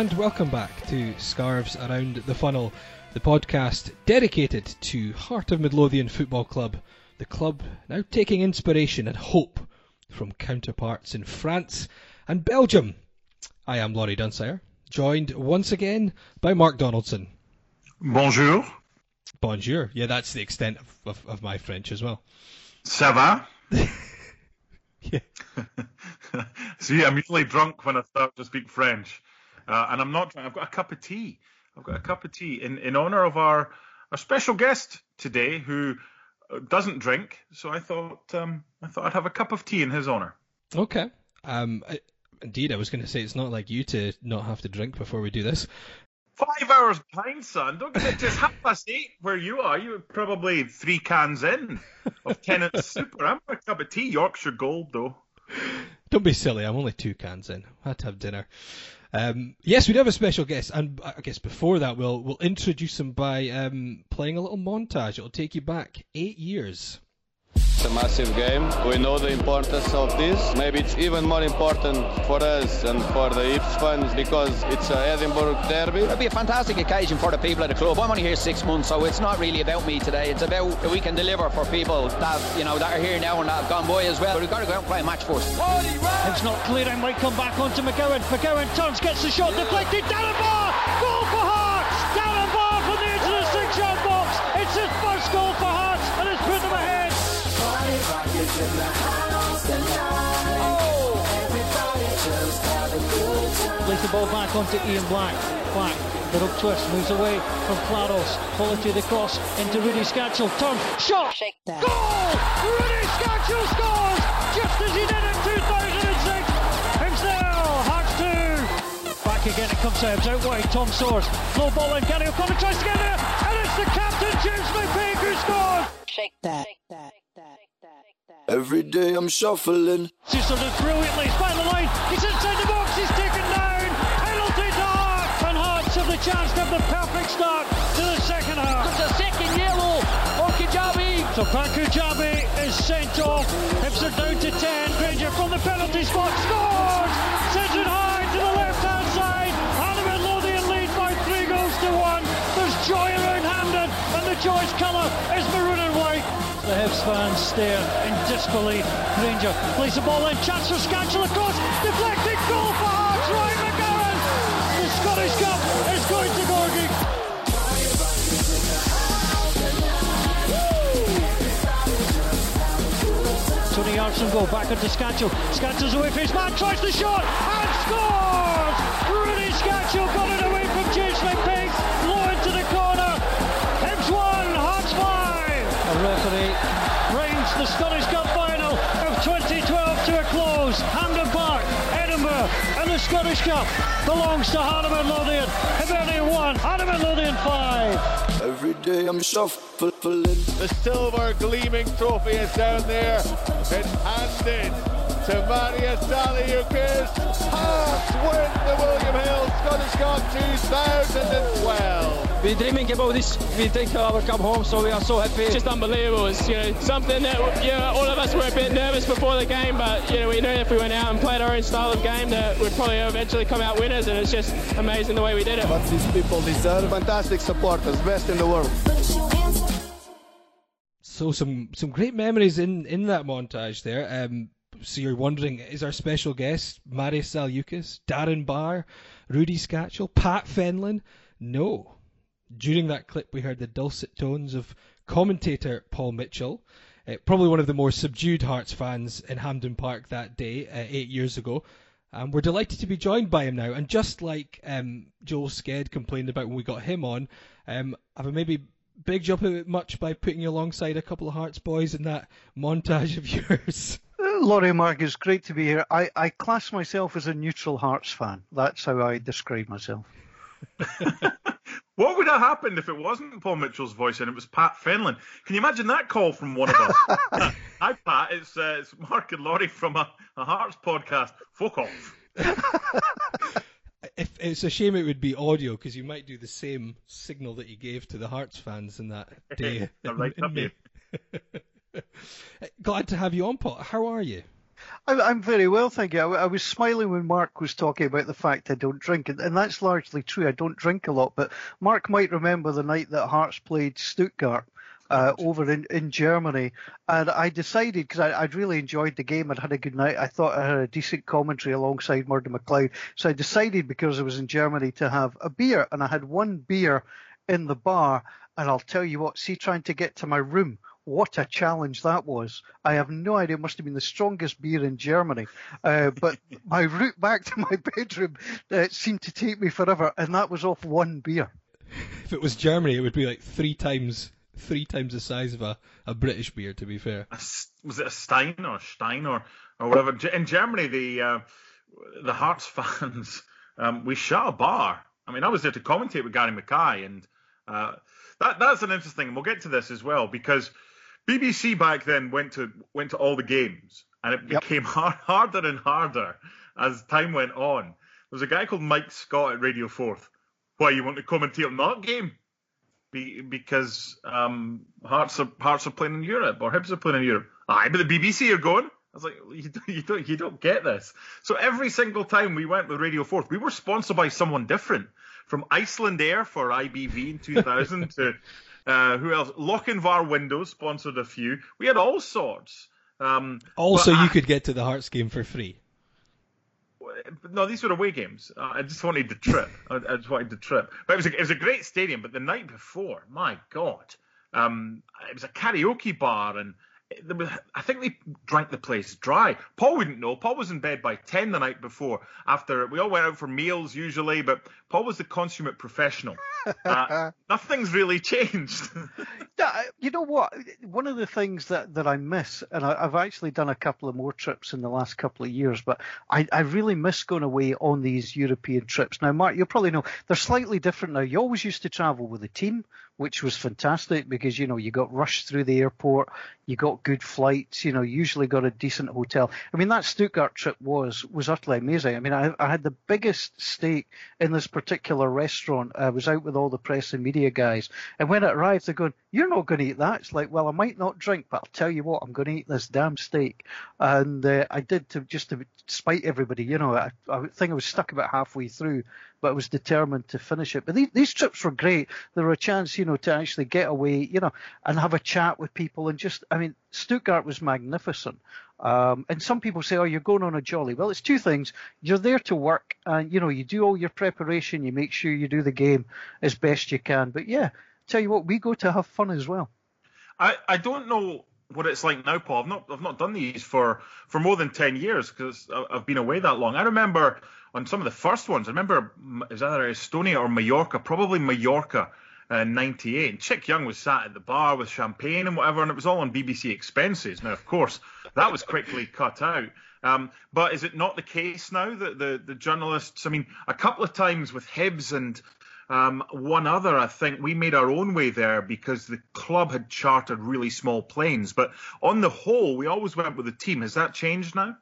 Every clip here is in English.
And welcome back to Scarves Around the Funnel, the podcast dedicated to Heart of Midlothian Football Club, the club now taking inspiration and hope from counterparts in France and Belgium. I am Laurie Dunsire, joined once again by Mark Donaldson. Bonjour. Bonjour. Yeah, that's the extent of, of, of my French as well. Ça va? Yeah. See, I'm usually drunk when I start to speak French, uh, and I'm not. I've got a cup of tea. I've got a cup of tea in, in honor of our our special guest today, who uh, doesn't drink. So I thought um, I thought I'd have a cup of tea in his honor. Okay. Um, I, indeed, I was going to say it's not like you to not have to drink before we do this. Five hours behind, son. Don't get it. It's half past eight where you are. You're probably three cans in of Tennant's Super. I'm a cup of tea, Yorkshire Gold, though. Don't be silly. I'm only two cans in. I had to have dinner. Um, yes, we do have a special guest, and I guess before that, we'll we'll introduce him by um, playing a little montage. It'll take you back eight years. It's a massive game. We know the importance of this. Maybe it's even more important for us and for the Hibs fans because it's a Edinburgh derby. It'll be a fantastic occasion for the people at the club. I'm only here six months, so it's not really about me today. It's about that we can deliver for people that you know that are here now and that have gone by as well. But we've got to go out and play a match first. It's not clear and might come back onto McGowan. McGowan turns, gets the shot deflected. Darren Barr! Goal Plays the ball back onto Ian Black. Black, little twist, moves away from Claros. Quality of the cross into Rudi Skacel. Turn, shot! Goal! Rudi Skacel scores! Just as he did in 2006. Himself, Hearts 2. Back again, it comes Ebbs out wide. Tom Soares. Low ball in. Gary O'Connor tries to get there. And it's the captain, James McPake, who scores. Shake that. Every day I'm shuffling. Sister does brilliantly. So Pa Kujabi is sent off. Hibs are down to 10. Grainger from the penalty spot scores. Sends it high to the left hand side. Heart of Midlothian lead by three goals to one. There's joy around Hampden. And the joy's colour is maroon and white. The Hibs fans stare in disbelief. Grainger plays the ball in. Chance for Skacel across. Deflected goal for Hearts. McGowan. The Scottish Cup is going to Tony Arson go back onto Skacel. Skacel's away from his man, tries the shot and scores! Rudi Skacel got it away from James McPake, low into the corner. Hibs 1, Hearts 5. A referee brings the Scottish final the Scottish Cup belongs to Heart of Midlothian. Hibernian 1, Heart of Midlothian 5. Every day I'm shuffling. The silver gleaming trophy is down there. It's handed to Marius Zaliukas. Hearts win the William Hill Scottish Cup 2012. We're dreaming about this. We take our cup home, so we are so happy. It's just unbelievable. It's you know something that you know, all of us were a bit nervous before the game, but you know we knew if we went out and played our own style of game that we'd probably eventually come out winners, and it's just amazing the way we did it. What these people deserve. Fantastic supporters, best in the world. So some some great memories in in that montage there. Um, so you're wondering, is our special guest Marius Zaliukas, Darren Barr, Rudi Skacel, Pat Fenlon? No. During that clip, we heard the dulcet tones of commentator Paul Mitchell, uh, probably one of the more subdued Hearts fans in Hampden Park that day, uh, eight years ago. Um, we're delighted to be joined by him now, and just like um, Joel Sked complained about when we got him on, um, have maybe bigged up a bit much by putting you alongside a couple of Hearts boys in that montage of yours? Laurie Mark, it's great to be here. I, I class myself as a neutral Hearts fan. That's how I describe myself. What would have happened if it wasn't Paul Mitchell's voice and it was Pat Fenlon? Can you imagine that call from one of us? Hi, Pat. It's, uh, it's Mark and Laurie from a, a Hearts podcast. Fuck off. if it's a shame it would be audio because you might do the same signal that you gave to the Hearts fans in that day. Right in you. Glad to have you on, Paul. How are you? I'm, I'm very well, thank you. I, I, was smiling when Mark was talking about the fact I don't drink, and, and that's largely true. I don't drink a lot, but Mark might remember the night that Hearts played Stuttgart. Uh, over in, in Germany, and I decided because I'd really enjoyed the game, I'd had a good night. I thought I had a decent commentary alongside Murdo McLeod, so I decided because I was in Germany to have a beer, and I had one beer in the bar, and I'll tell you what, see, trying to get to my room what a challenge that was. I have no idea. It must have been the strongest beer in Germany. Uh, but my route back to my bedroom uh, seemed to take me forever, and that was off one beer. If it was Germany, it would be like three times three times the size of a, a British beer, to be fair. Was it a Stein or Stein or, or whatever? In Germany, the uh, the Hearts fans, um, we shut a bar. I mean, I was there to commentate with Gary Mackay, and uh, that that's an interesting. And we'll get to this as well because BBC back then went to went to all the games, and it yep. became hard, harder and harder as time went on. There was a guy called Mike Scott at Radio Forth. Why you want to commentate on that game? Be, because um, Hearts are Hearts are playing in Europe or Hibs are playing in Europe. Aye, but the BBC are going. I was like, you don't, you don't, you don't get this. So every single time we went with Radio Forth, we were sponsored by someone different. From Icelandair for IBV in 2000 to uh, who else? Lochinvar Windows sponsored a few. We had all sorts. Um, also, you I, could get to the Hearts game for free. No, these were away games. Uh, I just wanted the trip. I, I, just wanted the trip. But it was a, it was a great stadium. But the night before, my God, um, it was a karaoke bar and I think they drank the place dry. Paul wouldn't know. Paul was in bed by 10 the night before. After we all went out for meals usually, but Paul was the consummate professional. Uh, nothing's really changed. you know what? One of the things that, that I miss, and I, have actually done a couple of more trips in the last couple of years, but I, I really miss going away on these European trips. Now, Mark, you'll probably know they're slightly different now. You always used to travel with a team, which was fantastic because you know you got rushed through the airport, you got good flights, you know, usually got a decent hotel. I mean, that Stuttgart trip was was utterly amazing. I mean, I, I had the biggest steak in this particular restaurant. I was out with all the press and media guys, and when it arrived, they're going, "You're not going to eat that." It's like, well, I might not drink, but I'll tell you what, I'm going to eat this damn steak. And uh, I did to just to spite everybody. You know, I, I think I was stuck about halfway through, but I was determined to finish it. But these, these trips were great. There were a chance, you know, to actually get away, you know, and have a chat with people and just, I mean, Stuttgart was magnificent. Um, and some people say, oh, you're going on a jolly. Well, it's two things. You're there to work and, you know, you do all your preparation. You make sure you do the game as best you can. But yeah, tell you what, we go to have fun as well. I, I don't know what it's like now, Paul. I've not I've not done these for for more than ten years because I've been away that long. I remember on some of the first ones. I remember was either Estonia or Mallorca, probably Mallorca. Uh, 98. And Chick Young was sat at the bar with champagne and whatever, and it was all on BBC expenses. Now, of course, that was quickly cut out. Um, but is it not the case now that the, the journalists, I mean, a couple of times with Hibs and um, one other, I think we made our own way there because the club had chartered really small planes. But on the whole, we always went with the team. Has that changed now?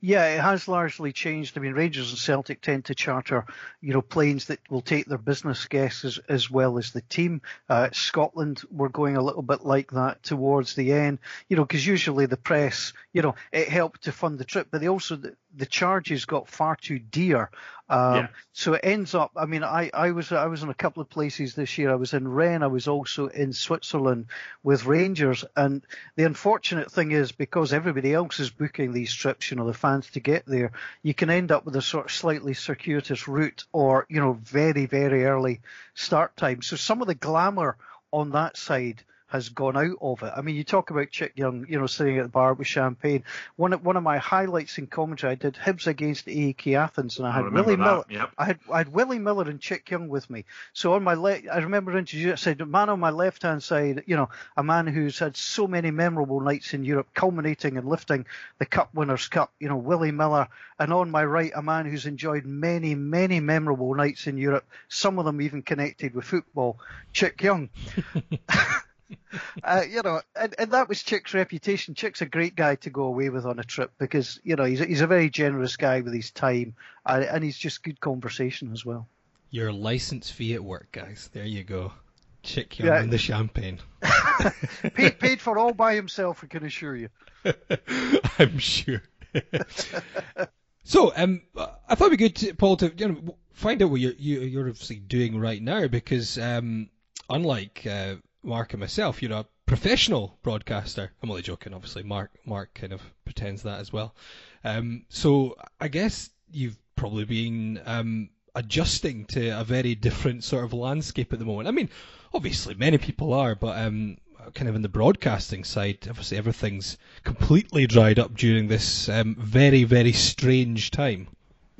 Yeah, it has largely changed. I mean, Rangers and Celtic tend to charter, you know, planes that will take their business guests as, as well as the team. Uh, Scotland were going a little bit like that towards the end, you know, because usually the press, you know, it helped to fund the trip, but they also the charges got far too dear. Um, yeah. So it ends up. I mean, I, I was I was in a couple of places this year. I was in Rennes. I was also in Switzerland with Rangers. And the unfortunate thing is because everybody else is booking these trips, you know, the fans to get there, you can end up with a sort of slightly circuitous route or you know very very early start time. So some of the glamour on that side has gone out of it. I mean, you talk about Chick Young, you know, sitting at the bar with champagne. One of, one of my highlights in commentary, I did Hibs against AEK Athens, and I had I Willie that. Miller. Yep. I had I had Willie Miller and Chick Young with me. So on my left, I remember introducing, I said, a man on my left hand side, you know, a man who's had so many memorable nights in Europe, culminating in lifting the Cup Winners' Cup. You know, Willie Miller, and on my right, a man who's enjoyed many many memorable nights in Europe. Some of them even connected with football. Chick Young. uh, you know, and, and that was Chick's reputation. Chick's a great guy to go away with on a trip because you know he's a, he's a very generous guy with his time, and, and he's just good conversation as well. Your license fee at work, guys. There you go. Chick Young yeah. and the champagne. paid paid for all by himself, I can assure you. I'm sure. so, um, I thought it'd be good, to, Paul, to you know, find out what you're, you're obviously doing right now because, um, unlike uh, Mark and myself, you're a professional broadcaster. I'm only joking, obviously. Mark, Mark kind of pretends that as well. Um, so I guess you've probably been um, adjusting to a very different sort of landscape at the moment. I mean, obviously many people are, but um, kind of in the broadcasting side, obviously everything's completely dried up during this um, very, very strange time.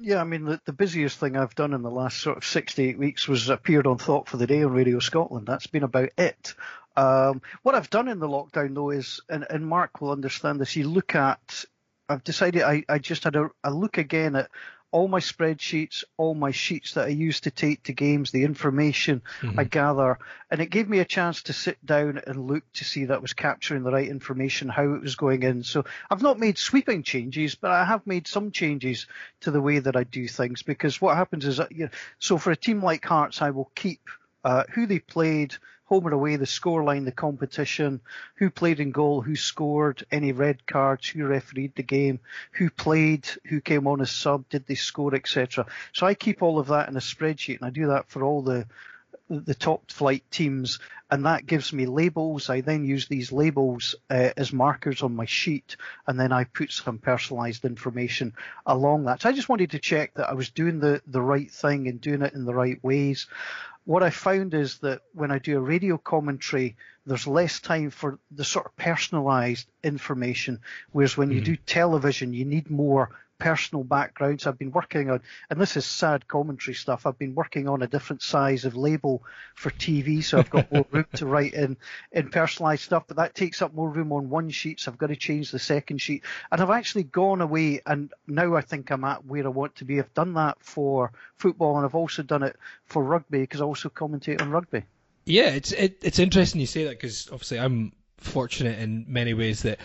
Yeah, I mean, the, the busiest thing I've done in the last sort of six to eight weeks was appeared on Thought for the Day on Radio Scotland. That's been about it. Um, what I've done in the lockdown, though, is, and, and Mark will understand this, you look at, I've decided I, I just had a, a look again at all my spreadsheets, all my sheets that I use to take to games, the information mm-hmm. I gather, and it gave me a chance to sit down and look to see that I was capturing the right information, how it was going in. So I've not made sweeping changes, but I have made some changes to the way that I do things because what happens is that, you know, so for a team like Hearts, I will keep uh, who they played, home or away, the scoreline, the competition, who played in goal, who scored, any red cards, who refereed the game, who played, who came on as sub, did they score, etc. So I keep all of that in a spreadsheet, and I do that for all the the top flight teams, and that gives me labels. I then use these labels uh, as markers on my sheet, and then I put some personalized information along that. So I just wanted to check that I was doing the, the right thing and doing it in the right ways what I found is that when I do a radio commentary, there's less time for the sort of personalized information. Whereas when mm-hmm. you do television, you need more personal backgrounds. I've been working on, and this is sad commentary stuff. I've been working on a different size of label for TV, so I've got more room to write in in personalised stuff. But that takes up more room on one sheet, so I've got to change the second sheet. And I've actually gone away, and now I think I'm at where I want to be. I've done that for football, and I've also done it for rugby because I also commentate on rugby. Yeah, it's it, it's interesting you say that because obviously I'm fortunate in many ways that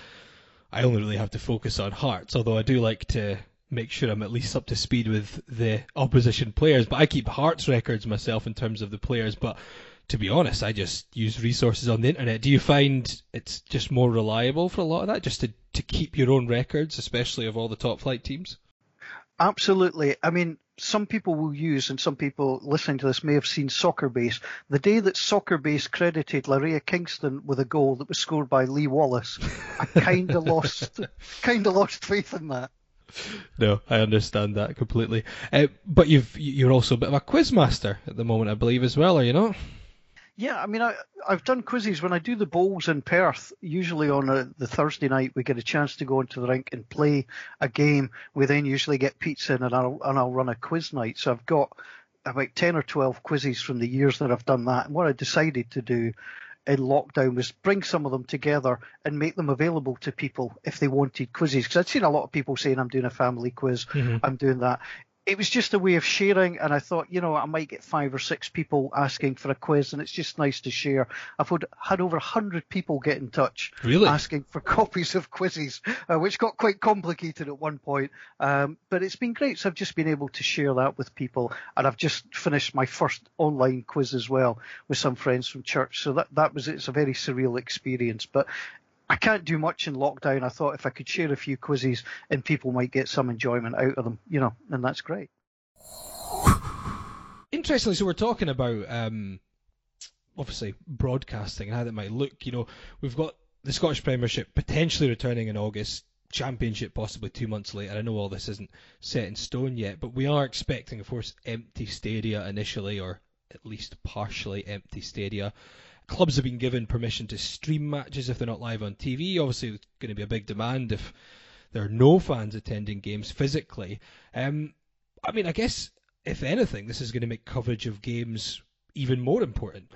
I only really have to focus on Hearts, although I do like to make sure I'm at least up to speed with the opposition players. But I keep Hearts records myself in terms of the players. But to be honest, I just use resources on the internet. Do you find it's just more reliable for a lot of that, just to, to keep your own records, especially of all the top flight teams? Absolutely. I mean, some people will use, and some people listening to this may have seen Soccer Base. The day that Soccer Base credited Laryea Kingston with a goal that was scored by Lee Wallace, I kind of lost, kind of lost faith in that. No, I understand that completely. Uh, but you've you're also a bit of a quizmaster at the moment, I believe, as well, are you not? Yeah, I mean, I, I've done quizzes when I do the bowls in Perth. Usually on a, the Thursday night, we get a chance to go into the rink and play a game. We then usually get pizza and I'll and I'll run a quiz night. So I've got about ten or twelve quizzes from the years that I've done that. And what I decided to do in lockdown was bring some of them together and make them available to people if they wanted quizzes. Because I'd seen a lot of people saying, I'm doing a family quiz, mm-hmm. I'm doing that it was just a way of sharing, and I thought, you know, I might get five or six people asking for a quiz, and it's just nice to share. I've had, had over a hundred people get in touch, really? asking for copies of quizzes, uh, which got quite complicated at one point. Um, but it's been great, so I've just been able to share that with people, and I've just finished my first online quiz as well with some friends from church. So that that was it's a very surreal experience, but I can't do much in lockdown. I thought if I could share a few quizzes and people might get some enjoyment out of them, you know, and that's great. Interestingly, so we're talking about um, obviously broadcasting and how that might look. You know, we've got the Scottish Premiership potentially returning in August, Championship possibly two months later. I know all this isn't set in stone yet, but we are expecting, of course, empty stadia initially, or at least partially empty stadia clubs have been given permission to stream matches if they're not live on TV. Obviously, it's going to be a big demand if there are no fans attending games physically. Um, I mean, I guess if anything, this is going to make coverage of games even more important.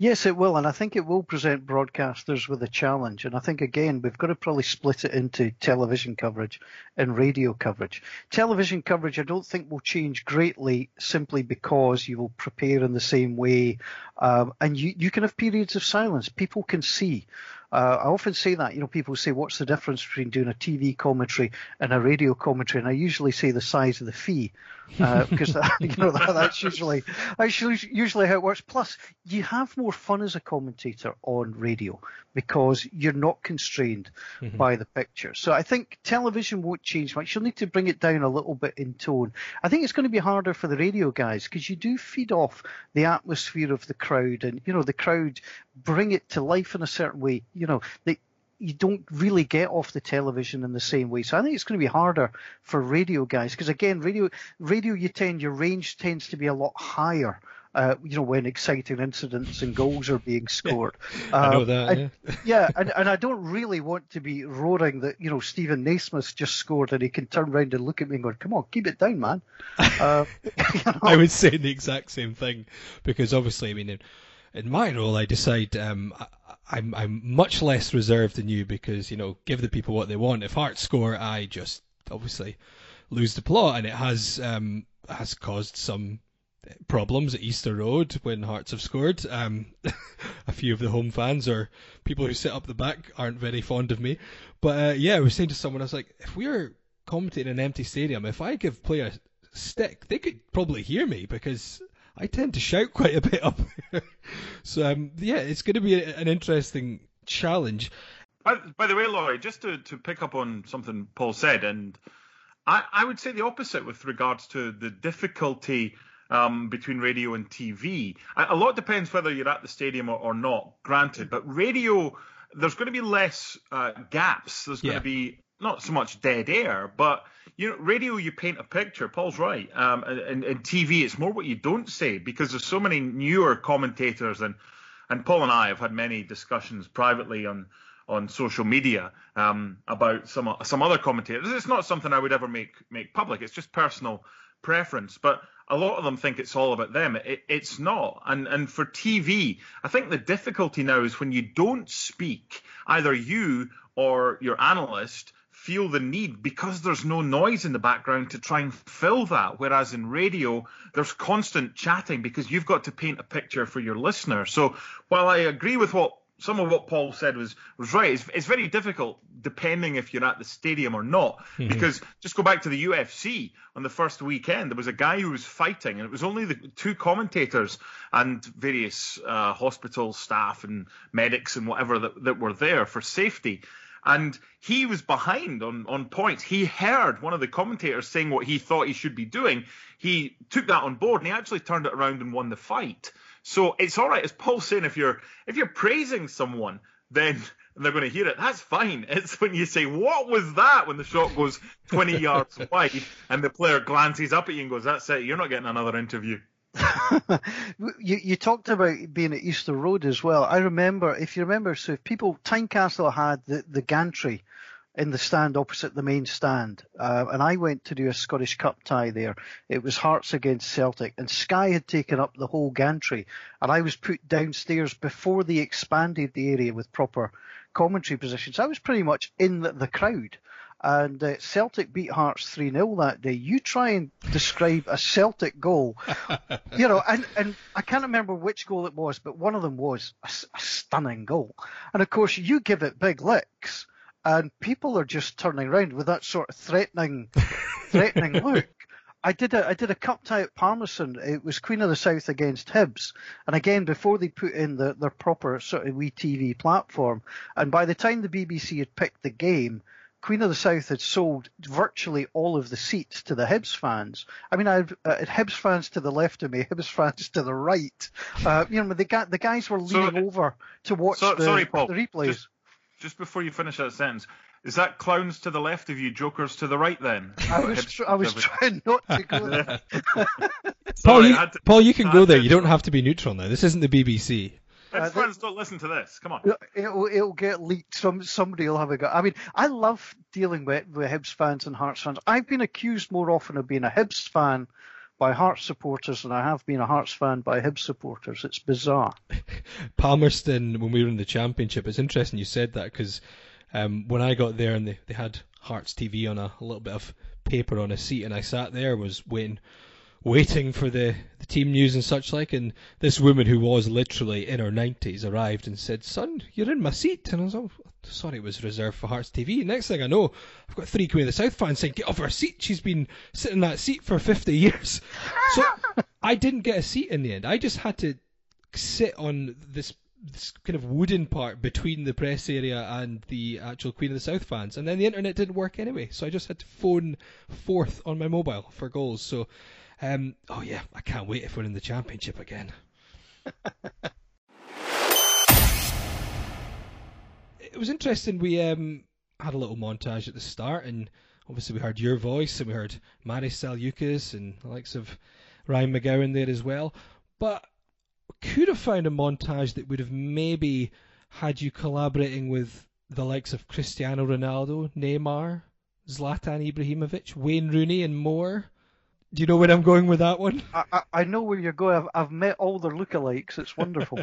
Yes, it will, and I think it will present broadcasters with a challenge. And I think again, we've got to probably split it into television coverage and radio coverage. Television coverage, I don't think will change greatly, simply because you will prepare in the same way, um, and you you can have periods of silence. People can see. Uh, I often say that, you know, people say, what's the difference between doing a TV commentary and a radio commentary? And I usually say the size of the fee, because uh, you know that, that's usually that's usually how it works. Plus, you have more fun as a commentator on radio because you're not constrained mm-hmm. by the picture. So I think television won't change much. You'll need to bring it down a little bit in tone. I think it's going to be harder for the radio guys because you do feed off the atmosphere of the crowd, and you know the crowd bring it to life in a certain way. You know, they you don't really get off the television in the same way. So I think it's going to be harder for radio guys because again, radio radio you tend your range tends to be a lot higher. Uh, you know, when exciting incidents and goals are being scored. Yeah, I know that. And, yeah, yeah and, and I don't really want to be roaring that, you know, Steven Naismith just scored and he can turn around and look at me and go, come on, keep it down, man. Uh, you know? I would say the exact same thing because obviously, I mean, in my role, I decide um, I, am I'm much less reserved than you because you know give the people what they want. If Hearts score, I just obviously lose the plot, and it has um, has caused some problems at Easter Road when Hearts have scored. Um, a few of the home fans or people who sit up the back aren't very fond of me. But uh, yeah, I was saying to someone, I was like, if we're commentating in an empty stadium, if I give player stick, they could probably hear me because I tend to shout quite a bit up here. so um, yeah, it's going to be a, an interesting challenge. By, by, the way, Laurie, just to, to pick up on something Paul said, and I, I would say the opposite with regards to the difficulty um, between radio and TV. A, a, lot depends whether you're at the stadium or, or, not, granted, but radio, there's going to be less uh, gaps. There's going yeah. to be not so much dead air, but you know, radio you paint a picture. Paul's right, um, and, and TV it's more what you don't say because there's so many newer commentators and and Paul and I have had many discussions privately on on social media um, about some some other commentators. It's not something I would ever make make public. It's just personal preference, but a lot of them think it's all about them. It, it's not. And and for TV, I think the difficulty now is when you don't speak, either you or your analyst feel the need because there's no noise in the background to try and fill that. Whereas in radio, there's constant chatting because you've got to paint a picture for your listener. So while I agree with what some of what Paul said was was right. It's, it's very difficult depending if you're at the stadium or not. Mm-hmm. Because just go back to the UFC on the first weekend, there was a guy who was fighting, and it was only the two commentators and various uh, hospital staff and medics and whatever that, that were there for safety and he was behind on, on points. He heard one of the commentators saying what he thought he should be doing. He took that on board and he actually turned it around and won the fight. So it's all right, as Paul's saying, if you're if you're praising someone, then they're going to hear it. That's fine. It's when you say, "What was that?" when the shot goes 20 yards wide and the player glances up at you and goes, "That's it. You're not getting another interview." you, you talked about being at Easter Road as well. I remember, if you remember, so if people, Tynecastle had the, the gantry in the stand opposite the main stand, uh, and I went to do a Scottish Cup tie there. It was Hearts against Celtic, and Sky had taken up the whole gantry, and I was put downstairs before they expanded the area with proper commentary positions. I was pretty much in the, the crowd and uh, Celtic beat Hearts 3 0 that day. You try and describe a Celtic goal, you know, and, and I can't remember which goal it was, but one of them was a, a stunning goal. And of course, you give it big licks, and people are just turning around with that sort of threatening, threatening look. I did a I did a cup tie at Palmerston. It was Queen of the South against Hibs, and again before they put in the, their proper sort of wee TV platform, and by the time the BBC had picked the game, Queen of the South had sold virtually all of the seats to the Hibs fans. I mean, I had uh, Hibs fans to the left of me, Hibs fans to the right. Uh, you know, the, the guys were leaning so, over to watch so, the, sorry, Paul, the replays. Just, just before you finish that sentence, is that clowns to the left of you, jokers to the right? Then I was tr- I was trying not to go there. Paul, you, to, Paul, you can go there. You don't have to be neutral now. This isn't the BBC. His uh, friends don't listen to this. Come on. It'll, it'll get leaked. Some somebody will have a go. I mean, I love dealing with with Hibs fans and Hearts fans. I've been accused more often of being a Hibs fan by Hearts supporters than I have been a Hearts fan by Hibs supporters. It's bizarre. Palmerston, when we were in the Championship, it's interesting you said that because um, when I got there and they, they had Hearts TV on a, a little bit of paper on a seat, and I sat there was waiting waiting for the, the team news and such like, and this woman who was literally in her 90s arrived and said, Son, you're in my seat. And I was, oh, sorry, it was reserved for Hearts TV. Next thing I know, I've got three Queen of the South fans saying, Get off her seat. She's been sitting in that seat for 50 years. So I didn't get a seat in the end. I just had to sit on this this kind of wooden part between the press area and the actual Queen of the South fans, and then the internet didn't work anyway, so I just had to phone forth on my mobile for goals. So, um, oh yeah, I can't wait if we're in the championship again. it was interesting. We um, had a little montage at the start, and obviously we heard your voice, and we heard Marius Zaliukas and the likes of Ryan McGowan there as well. But could have found a montage that would have maybe had you collaborating with the likes of Cristiano Ronaldo, Neymar, Zlatan Ibrahimovic, Wayne Rooney, and more. Do you know where I'm going with that one? I, I, I know where you're going. I've, I've met all their lookalikes. It's wonderful.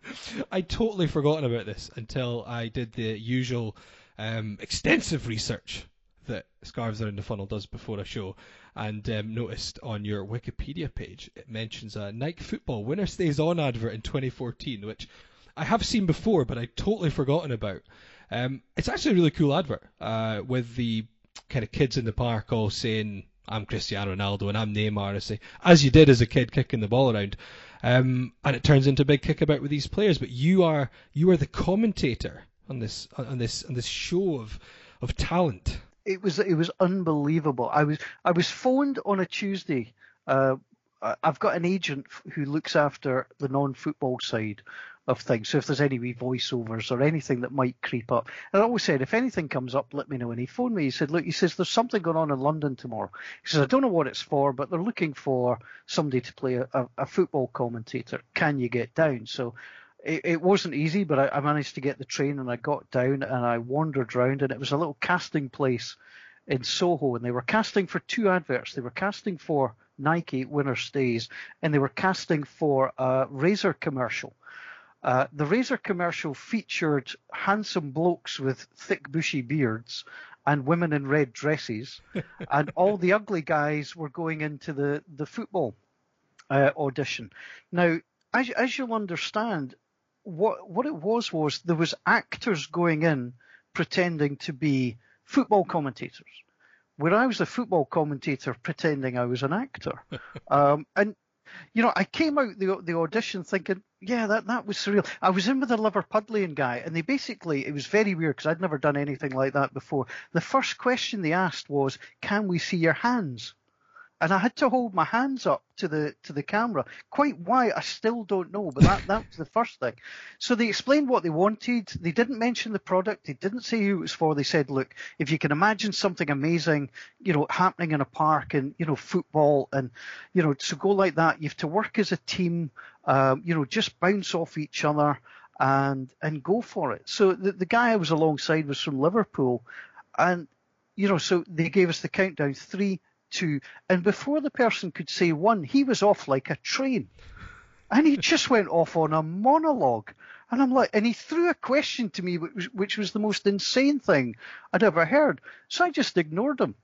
I'd totally forgotten about this until I did the usual um, extensive research that Scarves Around the Funnel does before a show, and um, noticed on your Wikipedia page it mentions a Nike Football winner stays on advert in 2014, which I have seen before, but I'd totally forgotten about. Um, it's actually a really cool advert uh, with the kind of kids in the park all saying, "I'm Cristiano Ronaldo" and "I'm Neymar," say, as you did as a kid kicking the ball around. Um, and it turns into a big kickabout with these players. But you are you are the commentator on this on this on this show of of talent it was it was unbelievable. I was I was phoned on a Tuesday. Uh, I've got an agent who looks after the non-football side of things. So if there's any wee voiceovers or anything that might creep up, and I always said if anything comes up, let me know. And he phoned me. He said, look, he says there's something going on in London tomorrow. He says I don't know what it's for, but they're looking for somebody to play a, a, a football commentator. Can you get down? So it, wasn't easy, but I, managed to get the train and I got down and I wandered around and it was a little casting place in Soho and they were casting for two adverts. They were casting for Nike Winner Stays and they were casting for a razor commercial. Uh, the razor commercial featured handsome blokes with thick bushy beards and women in red dresses, and all the ugly guys were going into the the football uh, audition. Now, as, as you'll understand, what what it was was there was actors going in pretending to be football commentators, where I was a football commentator pretending I was an actor. um, and you know, I came out the the audition thinking, yeah, that that was surreal. I was in with a Liverpudlian guy, and they basically it was very weird because I'd never done anything like that before. The first question they asked was, "Can we see your hands?" And I had to hold my hands up to the to the camera. Quite why I still don't know, but that that was the first thing. So they explained what they wanted. They didn't mention the product. They didn't say who it was for. They said, look, if you can imagine something amazing, you know, happening in a park and you know football and you know to go like that, you have to work as a team. Um, you know, just bounce off each other and and go for it. So the the guy I was alongside was from Liverpool, and you know, so they gave us the countdown three two, and before the person could say one, he was off like a train. And he just went off on a monologue. And I'm like, and he threw a question to me, which, which was the most insane thing I'd ever heard. So I just ignored him.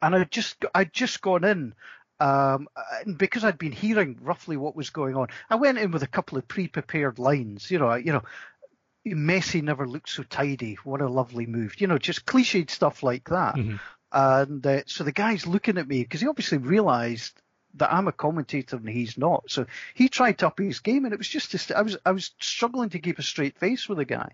And I just, I'd just gone in um, and because I'd been hearing roughly what was going on, I went in with a couple of pre-prepared lines. You know, you know, Messi never looked so tidy. What a lovely move. You know, just cliched stuff like that. Mm-hmm. And uh, so the guy's looking at me because he obviously realised that I'm a commentator and he's not. So he tried to up his game, and it was just st- I was I was struggling to keep a straight face with the guy.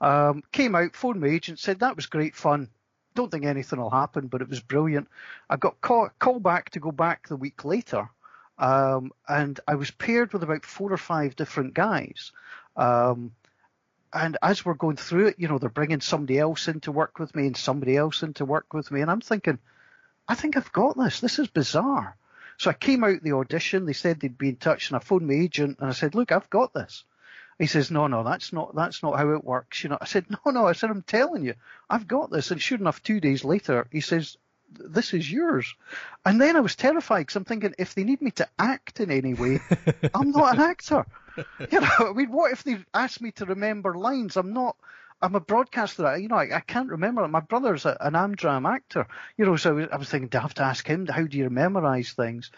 Um, came out, phoned my agent, said that was great fun. Don't think anything will happen, but it was brilliant. I got call, call back to go back the week later, um, and I was paired with about four or five different guys. Um, and as we're going through it, you know, they're bringing somebody else in to work with me and somebody else in to work with me. And I'm thinking, I think I've got this. This is bizarre. So I came out the audition. They said they'd be in touch, and I phoned my agent and I said, "Look, I've got this." He says, "No, no, that's not that's not how it works." You know, I said, "No, no," I said, "I'm telling you, I've got this." And sure enough, two days later, he says, "This is yours." And then I was terrified because I'm thinking, if they need me to act in any way, I'm not an actor. you know, I mean, what if they ask me to remember lines? I'm not. I'm a broadcaster. You know, I, I can't remember. My brother's a, an Amdram actor. You know, so I was, I was thinking, do I have to ask him? How do you memorize things?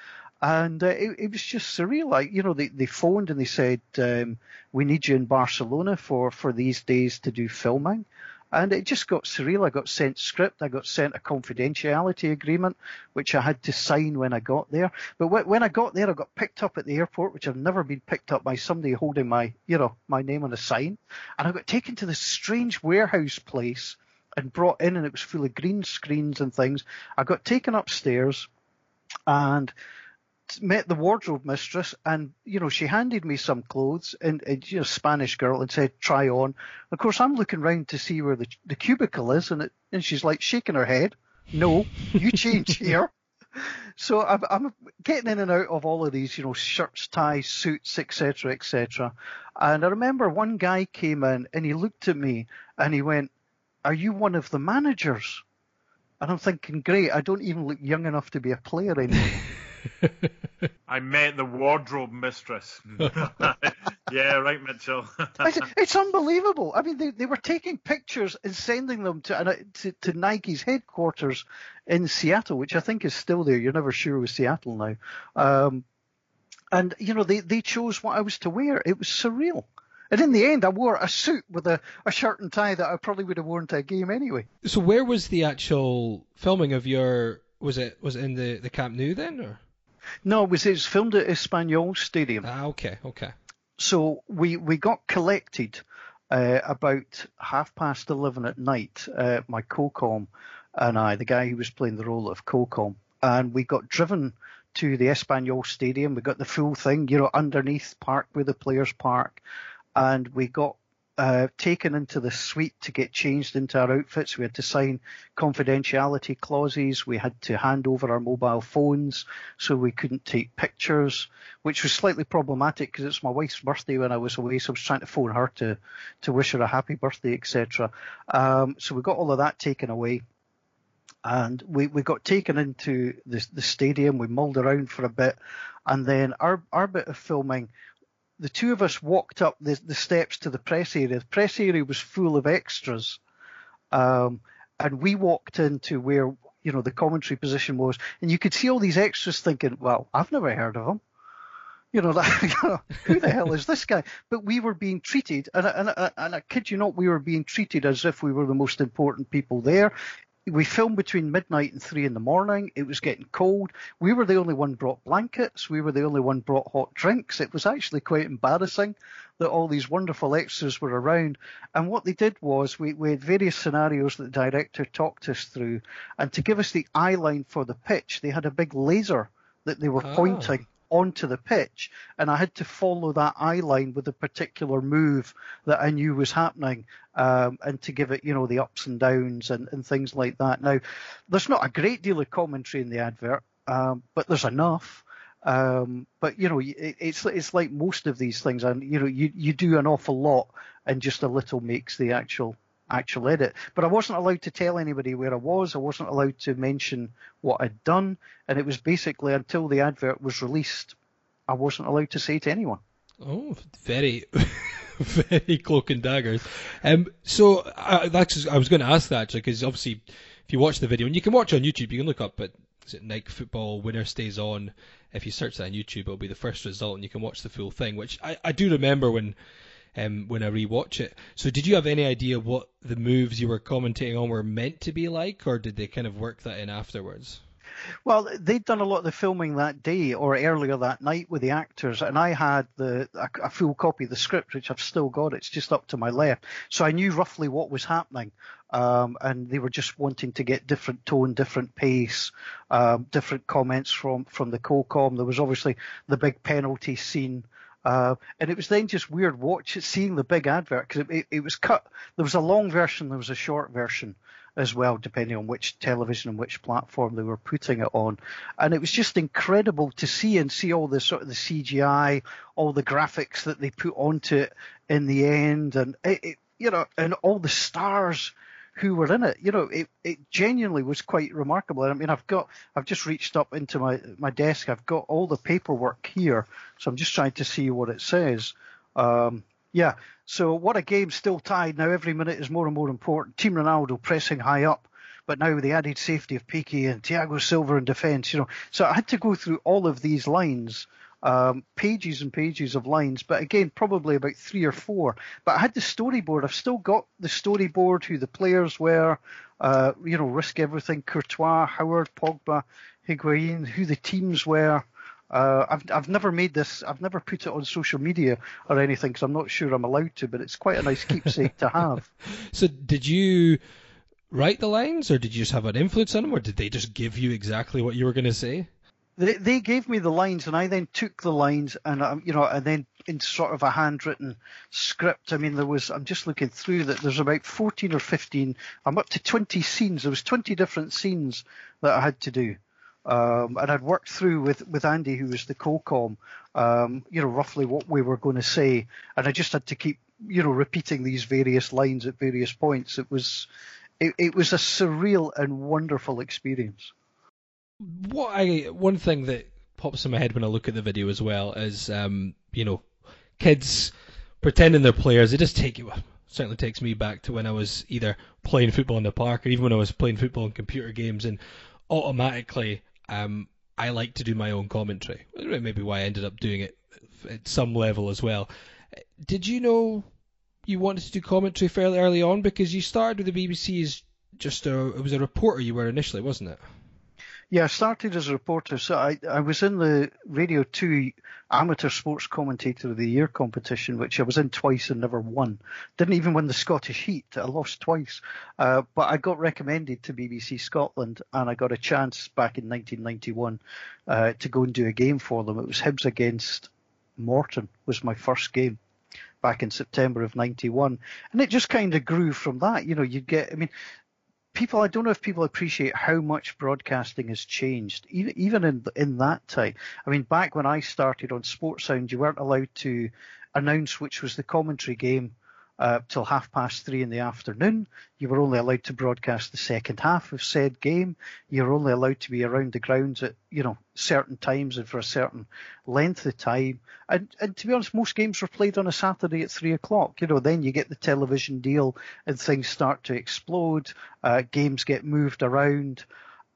and uh, it, it, was just surreal. Like you know, they, they phoned and they said um, we need you in Barcelona for for these days to do filming, and it just got surreal. I got sent script, I got sent a confidentiality agreement, which I had to sign when I got there. But when I got there, I got picked up at the airport, which I've never been picked up by somebody holding my you know my name on a sign, and I got taken to this strange warehouse place and brought in, and it was full of green screens and things. I got taken upstairs and met the wardrobe mistress, and you know she handed me some clothes, and, and you know Spanish girl, and said try on. Of course, I'm looking round to see where the the cubicle is, and it, and she's like shaking her head. No, you change here. So I'm, I'm, getting in and out of all of these, you know, shirts, ties, suits, etc., etc. And I remember one guy came in and he looked at me and he went, "Are you one of the managers?" And I'm thinking, great, I don't even look young enough to be a player anymore. I met the wardrobe mistress. yeah, right, Mitchell. it's, it's, unbelievable. I mean, they, they were taking pictures and sending them to, to, to Nike's headquarters in Seattle, which I think is still there. You're never sure with Seattle now. Um, and you know, they they chose what I was to wear. It was surreal. And in the end, I wore a suit with a, a shirt and tie that I probably would have worn to a game anyway. So where was the actual filming of your? Was it was it in the the Camp Nou then, or? No, it was, it was filmed at Espanyol Stadium. Ah, okay, okay. So we, we got collected uh, about half past 11 at night, uh, my co-com and I, the guy who was playing the role of co-com, and we got driven to the Espanyol Stadium. We got the full thing, you know, underneath park where the players park, and we got uh, taken into the suite to get changed into our outfits. We had to sign confidentiality clauses. We had to hand over our mobile phones so we couldn't take pictures, which was slightly problematic because it's my wife's birthday when I was away, so I was trying to phone her to to wish her a happy birthday, etc. Um, so we got all of that taken away. And we, we got taken into the, the stadium. We mulled around for a bit, and then our our bit of filming the two of us walked up the, the steps to the press area. The press area was full of extras. Um, and we walked into where, you know, the commentary position was, and you could see all these extras thinking, well, I've never heard of him. You know, who the hell is this guy? But we were being treated, and, and, and I kid you not, we were being treated as if we were the most important people there we filmed between midnight and three in the morning. It was getting cold. We were the only one brought blankets. We were the only one brought hot drinks. It was actually quite embarrassing that all these wonderful extras were around. And what they did was we, we had various scenarios that the director talked us through. And to give us the eye line for the pitch, they had a big laser that they were oh. pointing onto the pitch, and I had to follow that eye line with a particular move that I knew was happening, um, and to give it, you know, the ups and downs and, and things like that. Now, there's not a great deal of commentary in the advert, um, but there's enough. Um, but you know, it, it's it's like most of these things, and you know, you you do an awful lot, and just a little makes the actual actual edit. But I wasn't allowed to tell anybody where I was. I wasn't allowed to mention what I'd done. And it was basically until the advert was released, I wasn't allowed to say to anyone. Oh, very, very cloak and daggers. Um, so that's I was going to ask that actually because obviously, if you watch the video and you can watch on YouTube, you can look up at is it Nike Football Winner Stays On. If you search that on YouTube, it'll be the first result, and you can watch the full thing. Which I, I do remember when um, when I rewatch it. So, did you have any idea what the moves you were commentating on were meant to be like, or did they kind of work that in afterwards? Well, they'd done a lot of the filming that day or earlier that night with the actors, and I had the a, a, full copy of the script, which I've still got. It's just up to my left, so I knew roughly what was happening. Um, and they were just wanting to get different tone, different pace, um, different comments from from the co-com. There was obviously the big penalty scene uh, and it was then just weird watch seeing the big advert because it, it, it, was cut. There was a long version, there was a short version as well, depending on which television and which platform they were putting it on. And it was just incredible to see and see all the sort of the CGI, all the graphics that they put onto it in the end, and it, you know, and all the stars who were in it. You know, it, it genuinely was quite remarkable. I mean, I've got, I've just reached up into my, my desk. I've got all the paperwork here. So I'm just trying to see what it says. Um, yeah. So what a game still tied. Now every minute is more and more important. Team Ronaldo pressing high up but now with the added safety of Piqué and Thiago Silva in defence, you know, so I had to go through all of these lines. Um, pages and pages of lines, but again, probably about three or four. But I had the storyboard. I've still got the storyboard, who the players were, uh, you know, risk everything, Courtois, Howard, Pogba, Higuain, who the teams were. Uh, I've I've never made this. I've never put it on social media or anything because I'm not sure I'm allowed to. But it's quite a nice keepsake to have. So did you write the lines, or did you just have an influence on them, or did they just give you exactly what you were going to say? They they gave me the lines, and I then took the lines, and um, you know, and then in sort of a handwritten script. I mean, there was. I'm just looking through that. There's about 14 or 15. I'm up to 20 scenes. There was 20 different scenes that I had to do. Um, and I'd worked through with, with Andy, who was the co-com, um, you know, roughly what we were going to say, and I just had to keep, you know, repeating these various lines at various points. It was, it, it was a surreal and wonderful experience. What I one thing that pops in my head when I look at the video as well is, um, you know, kids pretending they're players. It just take you certainly takes me back to when I was either playing football in the park or even when I was playing football in computer games and automatically um, I like to do my own commentary. Maybe why I ended up doing it at some level as well. Did you know you wanted to do commentary fairly early on because you started with the BBC as just a it was a reporter you were initially, wasn't it? Yeah, I started as a reporter. So I, I was in the Radio 2 Amateur Sports Commentator of the Year competition, which I was in twice and never won. Didn't even win the Scottish Heat. I lost twice. Uh, but I got recommended to BBC Scotland and I got a chance back in 1991 uh, to go and do a game for them. It was Hibs against Morton was my first game back in September of 91. And it just kind of grew from that. You know, you get, I mean, people, I don't know if people appreciate how much broadcasting has changed, even even in in that time. I mean, back when I started on Sportsound, you weren't allowed to announce which was the commentary game uh, till half past three in the afternoon. You were only allowed to broadcast the second half of said game. You were only allowed to be around the grounds at you know certain times and for a certain length of time. And, and to be honest, most games were played on a Saturday at three o'clock. You know, then you get the television deal and things start to explode. Uh, games get moved around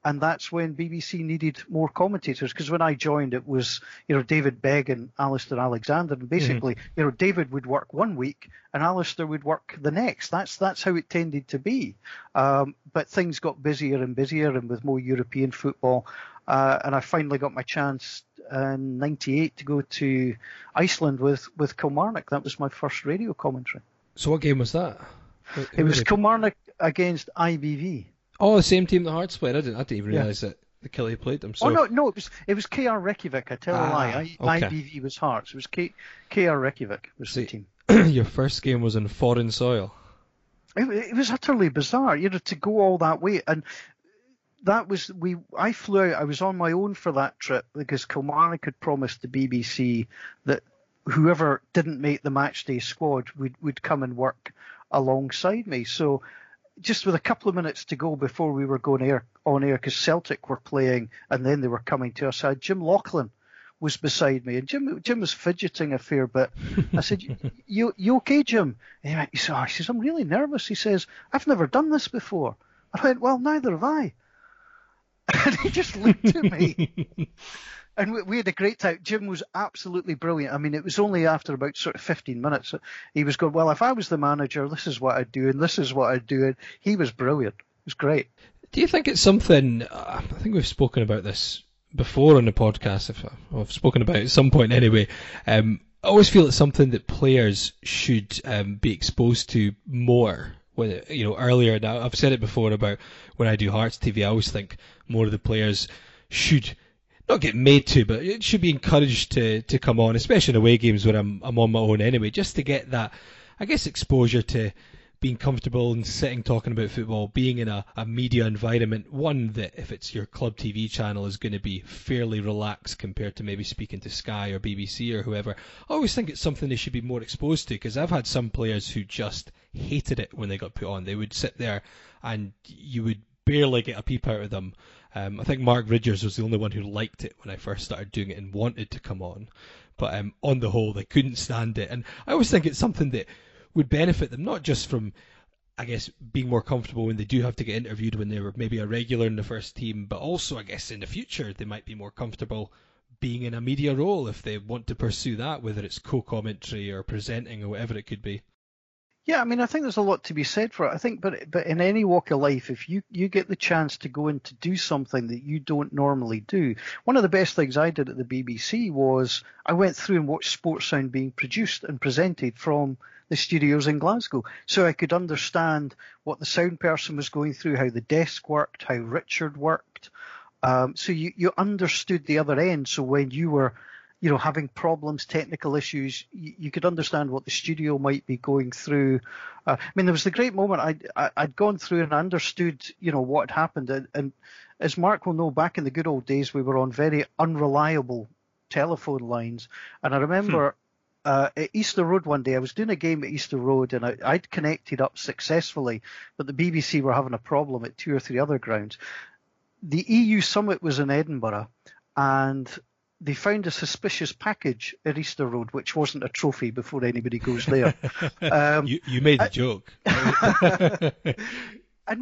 and that's when BBC needed more commentators because when I joined it was you know David Begg and Alistair Alexander. And basically mm-hmm. you know David would work one week and Alistair would work the next. That's that's how it tended to be. Um, but things got busier and busier and with more European football. Uh, and I finally got my chance in '98 to go to Iceland with with Kilmarnock. That was my first radio commentary. So what game was that? Who it was Kilmarnock against IBV Oh, the same team that Hearts played. I didn't. I didn't even yeah. realise that the Killie played them. So. Oh no, no, it was it was KR Reykjavik. I tell ah, a lie. I, okay. IBV was Hearts. It was K, KR Reykjavik was See, the team. your first game was in foreign soil. It, it, was utterly bizarre, you know, to go all that way and. That was we. I flew out. I was on my own for that trip because Kilmarnock had promised the BBC that whoever didn't make the matchday squad would would come and work alongside me. So just with a couple of minutes to go before we were going air, on air because Celtic were playing and then they were coming to us, I had Jim Lauchlan was beside me and Jim Jim was fidgeting a fair bit. I said, "You you okay, Jim?" And he, went, he, said, oh, he says, "I'm really nervous." He says, "I've never done this before." I went, "Well, neither have I." And he just looked at me. and we, we, had a great time. Jim was absolutely brilliant. I mean, it was only after about sort of 15 minutes he was going, well, if I was the manager, this is what I'd do, and this is what I'd do. And he was brilliant. It was great. Do you think it's something? Uh, I think we've spoken about this before on the podcast. If I've spoken about it at some point anyway. Um, I always feel it's something that players should um, be exposed to more. When you know earlier, now I've said it before about when I do Hearts TV. I always think more of the players should not get made to, but it should be encouraged to, to come on, especially in away games where I'm I'm on my own anyway, just to get that, I guess, exposure to being comfortable and sitting talking about football, being in a, a media environment, one that if it's your club TV channel is going to be fairly relaxed compared to maybe speaking to Sky or BBC or whoever. I always think it's something they should be more exposed to because I've had some players who just hated it when they got put on. They would sit there and you would barely get a peep out of them um, I think Mark Ridgers was the only one who liked it when I first started doing it and wanted to come on. But um, on the whole, they couldn't stand it. And I always think it's something that would benefit them, not just from I guess being more comfortable when they do have to get interviewed when they were maybe a regular in the first team, but also I guess in the future they might be more comfortable being in a media role if they want to pursue that, whether it's co-commentary or presenting or whatever it could be. Yeah, I mean, I think there's a lot to be said for it. I think, but but in any walk of life, if you you get the chance to go in to do something that you don't normally do, one of the best things I did at the BBC was I went through and watched Sportsound being produced and presented from the studios in Glasgow, so I could understand what the sound person was going through, how the desk worked, how Richard worked. Um, so you you understood the other end. So when you were you know, having problems, technical issues, you, you, could understand what the studio might be going through. Uh, I mean, there was the great moment I'd, I'd gone through and understood, you know, what had happened. And, and, as Mark will know, back in the good old days, we were on very unreliable telephone lines. And I remember hmm. uh, at Easter Road one day, I was doing a game at Easter Road and I, I'd connected up successfully, but the BBC were having a problem at two or three other grounds. The EU summit was in Edinburgh and they found a suspicious package at Easter Road, which wasn't a trophy before anybody goes there. Um, you, you, made a joke. and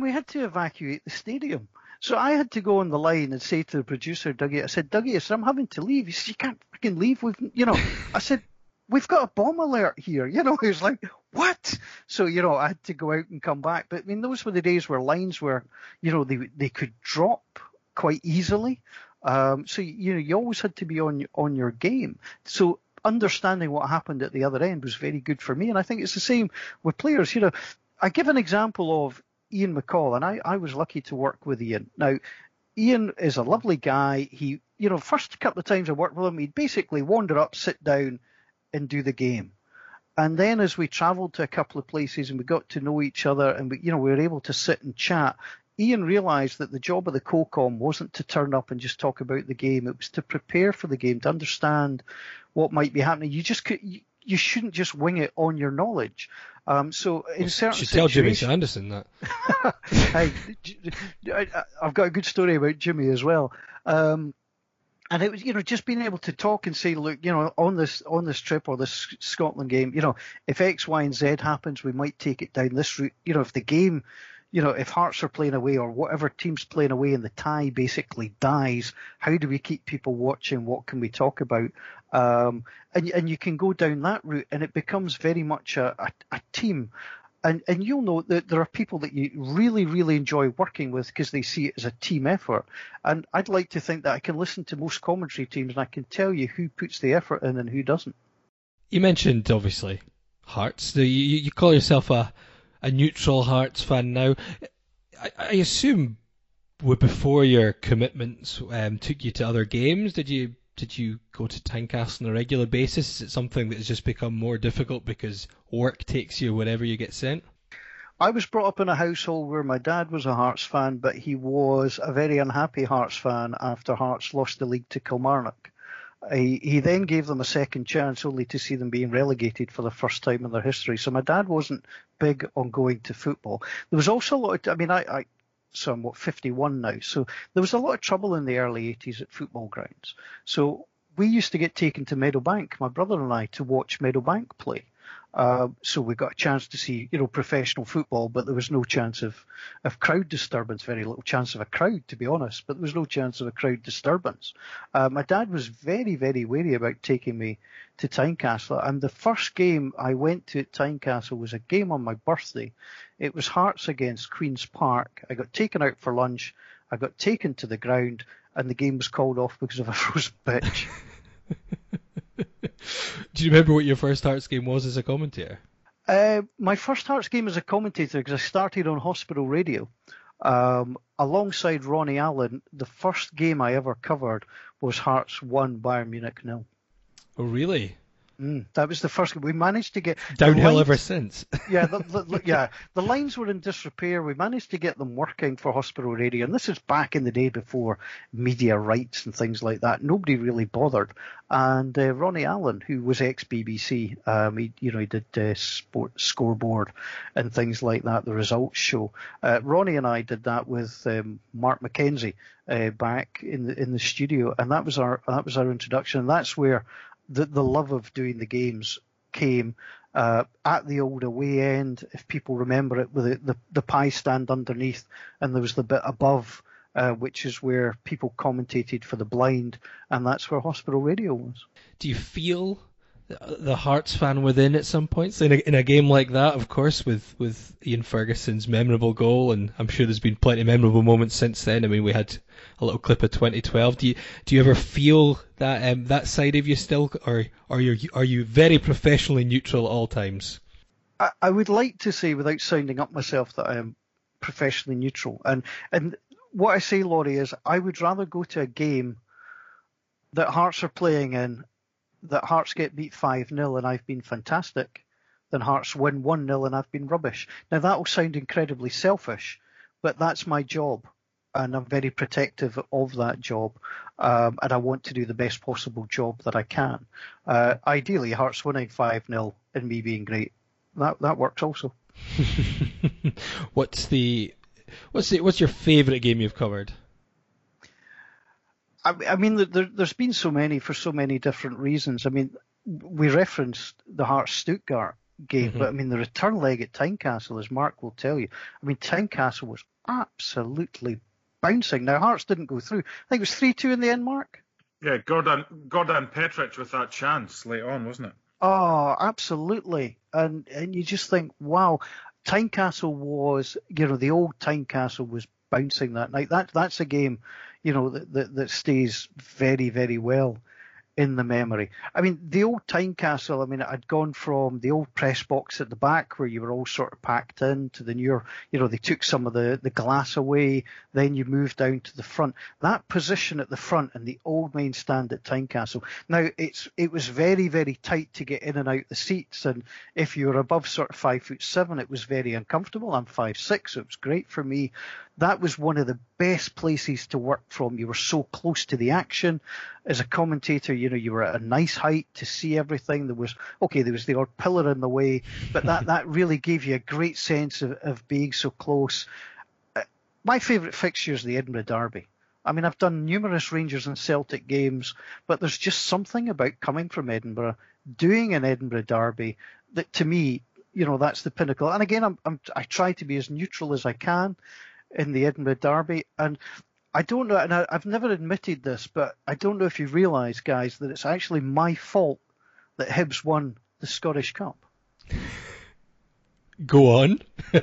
we had to evacuate the stadium. So I had to go on the line and say to the producer, Dougie, I said, Dougie, I said, I'm having to leave. He said, you can't fucking leave. We've, you know, I said, we've got a bomb alert here. You know, he was like, what? So, you know, I had to go out and come back. But I mean, those were the days where lines were, you know, they, they could drop quite easily. Um, so you know you always had to be on on your game. So understanding what happened at the other end was very good for me, and I think it's the same with players. You know, I give an example of Ian McCall, and I, I was lucky to work with Ian. Now, Ian is a lovely guy. He, you know, first couple of times I worked with him, he'd basically wander up, sit down, and do the game. And then as we travelled to a couple of places and we got to know each other and we, you know, we were able to sit and chat, Ian realised that the job of the COCOM wasn't to turn up and just talk about the game. It was to prepare for the game, to understand what might be happening. You just could, you, you shouldn't just wing it on your knowledge. Um, so in certain you should tell Jimmy Sanderson that. I, have got a good story about Jimmy as well. Um, and it was, you know, just being able to talk and say, look, you know, on this on this trip or this Scotland game, you know, if X, Y, and Z happens, we might take it down this route. You know, if the game you know, if Hearts are playing away or whatever team's playing away and the tie basically dies, how do we keep people watching? What can we talk about? Um, and, and you can go down that route and it becomes very much a, a, a team. And, and you'll know that there are people that you really, really enjoy working with because they see it as a team effort. And I'd like to think that I can listen to most commentary teams and I can tell you who puts the effort in and who doesn't. You mentioned, obviously, Hearts. You, you call yourself a a neutral Hearts fan now. I, I assume before your commitments um, took you to other games, did you did you go to Tynecastle on a regular basis? Is it something that has just become more difficult because work takes you wherever you get sent? I was brought up in a household where my dad was a Hearts fan, but he was a very unhappy Hearts fan after Hearts lost the league to Kilmarnock. He, he then gave them a second chance only to see them being relegated for the first time in their history. So my dad wasn't big on going to football. There was also a lot of, I mean, I, I so I'm what 51 now. So there was a lot of trouble in the early 80s at football grounds. So we used to get taken to Meadowbank, my brother and I, to watch Meadowbank play. Uh, so we got a chance to see, you know, professional football, but there was no chance of, of crowd disturbance. Very little chance of a crowd, to be honest. But there was no chance of a crowd disturbance. Uh, my dad was very, very wary about taking me to Tynecastle, and the first game I went to at Tynecastle was a game on my birthday. It was Hearts against Queens Park. I got taken out for lunch. I got taken to the ground, and the game was called off because of a frozen pitch. Do you remember what your first Hearts game was as a commentator? Uh, my first Hearts game as a commentator, because I started on hospital radio. Um, alongside Ronnie Allen, the first game I ever covered was Hearts 1, Bayern Munich nil. Oh, really? Mm, that was the first. We managed to get downhill lines, ever since. yeah, the, the, yeah. The lines were in disrepair. We managed to get them working for hospital radio, and this is back in the day before media rights and things like that. Nobody really bothered. And uh, Ronnie Allen, who was ex BBC, um, he you know he did uh, sport scoreboard and things like that, the results show. Uh, Ronnie and I did that with um, Mark McKenzie uh, back in the in the studio, and that was our that was our introduction. And that's where the the love of doing the games came uh, at the old away end, if people remember it, with the, the, the pie stand underneath, and there was the bit above, uh, which is where people commentated for the blind, and that's where hospital radio was. Do you feel the Hearts fan within at some points in a, in a game like that, of course, with, with Ian Ferguson's memorable goal, and I'm sure there's been plenty of memorable moments since then. I mean, we had a little clip of 2012. Do you do you ever feel that um, that side of you still, or are you are you very professionally neutral at all times? I, I would like to say, without sounding up myself, that I am professionally neutral, and and what I say, Laurie, is I would rather go to a game that Hearts are playing in that Hearts get beat 5 0 and I've been fantastic than Hearts win 1 0 and I've been rubbish. Now, that will sound incredibly selfish, but that's my job. And I'm very protective of that job, um, and I want to do the best possible job that I can. Uh, ideally, Hearts winning 5 0 and me being great. That that works also. what's the what's the, what's your favourite game you've covered? I, I mean, there, has been so many for so many different reasons. I mean, we referenced the Hearts Stuttgart game, mm-hmm. but I mean, the return leg at Tynecastle, as Mark will tell you, I mean, Tynecastle was absolutely bouncing. Now, Hearts didn't go through. I think it was 3 2 in the end, Mark. Yeah, Gordon, Gordan Petric with that chance late on, wasn't it? Oh, absolutely. And and you just think, wow, Tynecastle was, you know, the old Tynecastle was bouncing that night. That that's a game you know, that, that, that stays very, very well in the memory. I mean, the old Tynecastle, I mean, I'd gone from the old press box at the back where you were all sort of packed in to the newer, you know, they took some of the, the glass away, then you moved down to the front. That position at the front and the old main stand at Tynecastle. Now, it's, it was very, very tight to get in and out the seats. And if you were above sort of five foot seven, it was very uncomfortable. I'm five six, so it was great for me that was one of the best places to work from. You were so close to the action. As a commentator, you know, you were at a nice height to see everything. There was, okay, there was the odd pillar in the way, but that, that really gave you a great sense of, of being so close. Uh, my favourite fixture is the Edinburgh Derby. I mean, I've done numerous Rangers and Celtic games, but there's just something about coming from Edinburgh, doing an Edinburgh Derby that to me, you know, that's the pinnacle. And again, I'm, I'm, I try to be as neutral as I can in the Edinburgh Derby. And I don't know, and I, have never admitted this, but I don't know if you realise, guys, that it's actually my fault that Hibs won the Scottish Cup. Go on.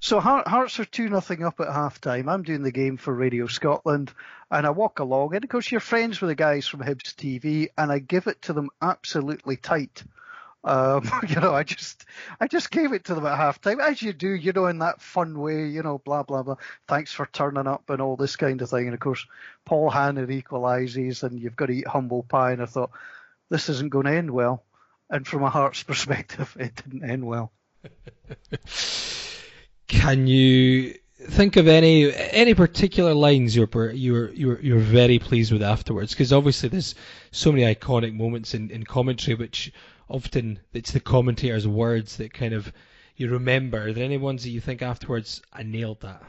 so Hearts are two nothing up at half time. I'm doing the game for Radio Scotland, and I walk along, and of course you're friends with the guys from Hibs TV, and I give it to them absolutely tight. Um, you know, I just I just gave it to them at halftime, as you do, you know, in that fun way, you know, blah blah blah. Thanks for turning up and all this kind of thing. And of course, Paul Hanlon equalises, and you've got to eat humble pie. And I thought this isn't going to end well. And from a Hearts perspective, it didn't end well. Can you think of any any particular lines you're you're you're you're very pleased with afterwards? Because obviously there's so many iconic moments in, in commentary which often it's the commentator's words that kind of you remember. Are there any ones that you think afterwards, I nailed that?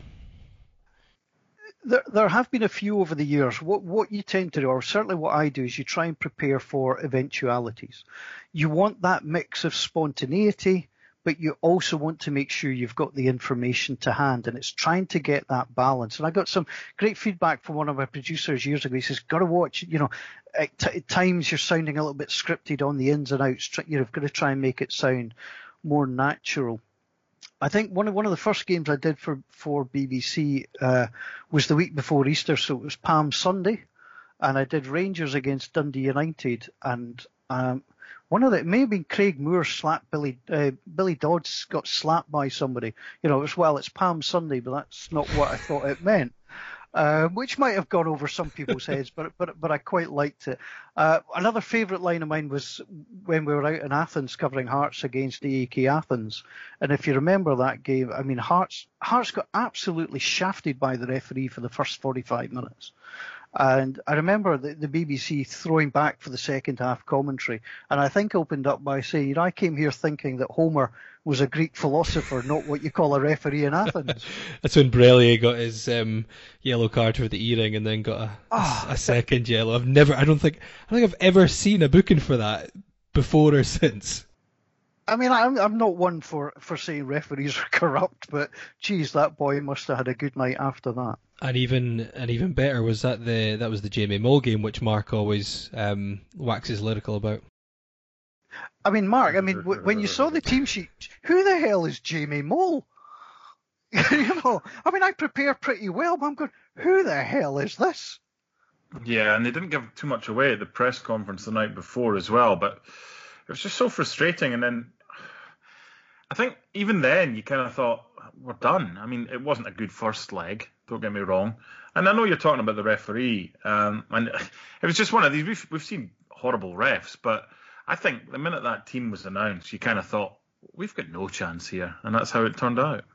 There, there have been a few over the years. What what you tend to do, or certainly what I do, is you try and prepare for eventualities. You want that mix of spontaneity, but you also want to make sure you've got the information to hand, and it's trying to get that balance. And I got some great feedback from one of my producers years ago. He says, "Got to watch, you know, at, t- at times you're sounding a little bit scripted on the ins and outs. You've got to try and make it sound more natural." I think one of one of the first games I did for for BBC uh, was the week before Easter, so it was Palm Sunday, and I did Rangers against Dundee United, and um, one of the, it may have been Craig Moore slapped Billy, uh, Billy Dodds got slapped by somebody. You know, as well, it's Palm Sunday, but that's not what I thought it meant. Uh, which might have gone over some people's heads, but but but I quite liked it. Uh, another favourite line of mine was when we were out in Athens covering Hearts against AEK Athens, and if you remember that game, I mean Hearts Hearts got absolutely shafted by the referee for the first 45 minutes. And I remember the, the, BBC throwing back for the second half commentary, and I think opened up by saying, you know, I came here thinking that Homer was a Greek philosopher, not what you call a referee in Athens. That's when Brellier got his um, yellow card for the earring, and then got a, oh, a, second yellow. I've never, I don't think, I don't think I've ever seen a booking for that before or since. I mean, I'm I'm not one for, for saying referees are corrupt, but geez, that boy must have had a good night after that. And even and even better was that the that was the Jamie Mole game, which Mark always um, waxes lyrical about. I mean, Mark, I mean, w- when you saw the team sheet, who the hell is Jamie Mole? you know, I mean, I prepare pretty well, but I'm going, who the hell is this? Yeah, and they didn't give too much away at the press conference the night before as well, but it was just so frustrating. And then I think even then you kind of thought we're done. I mean, it wasn't a good first leg. Don't get me wrong. And I know you're talking about the referee, um, and it was just one of these. We've we've seen horrible refs, but I think the minute that team was announced, you kind of thought we've got no chance here, and that's how it turned out.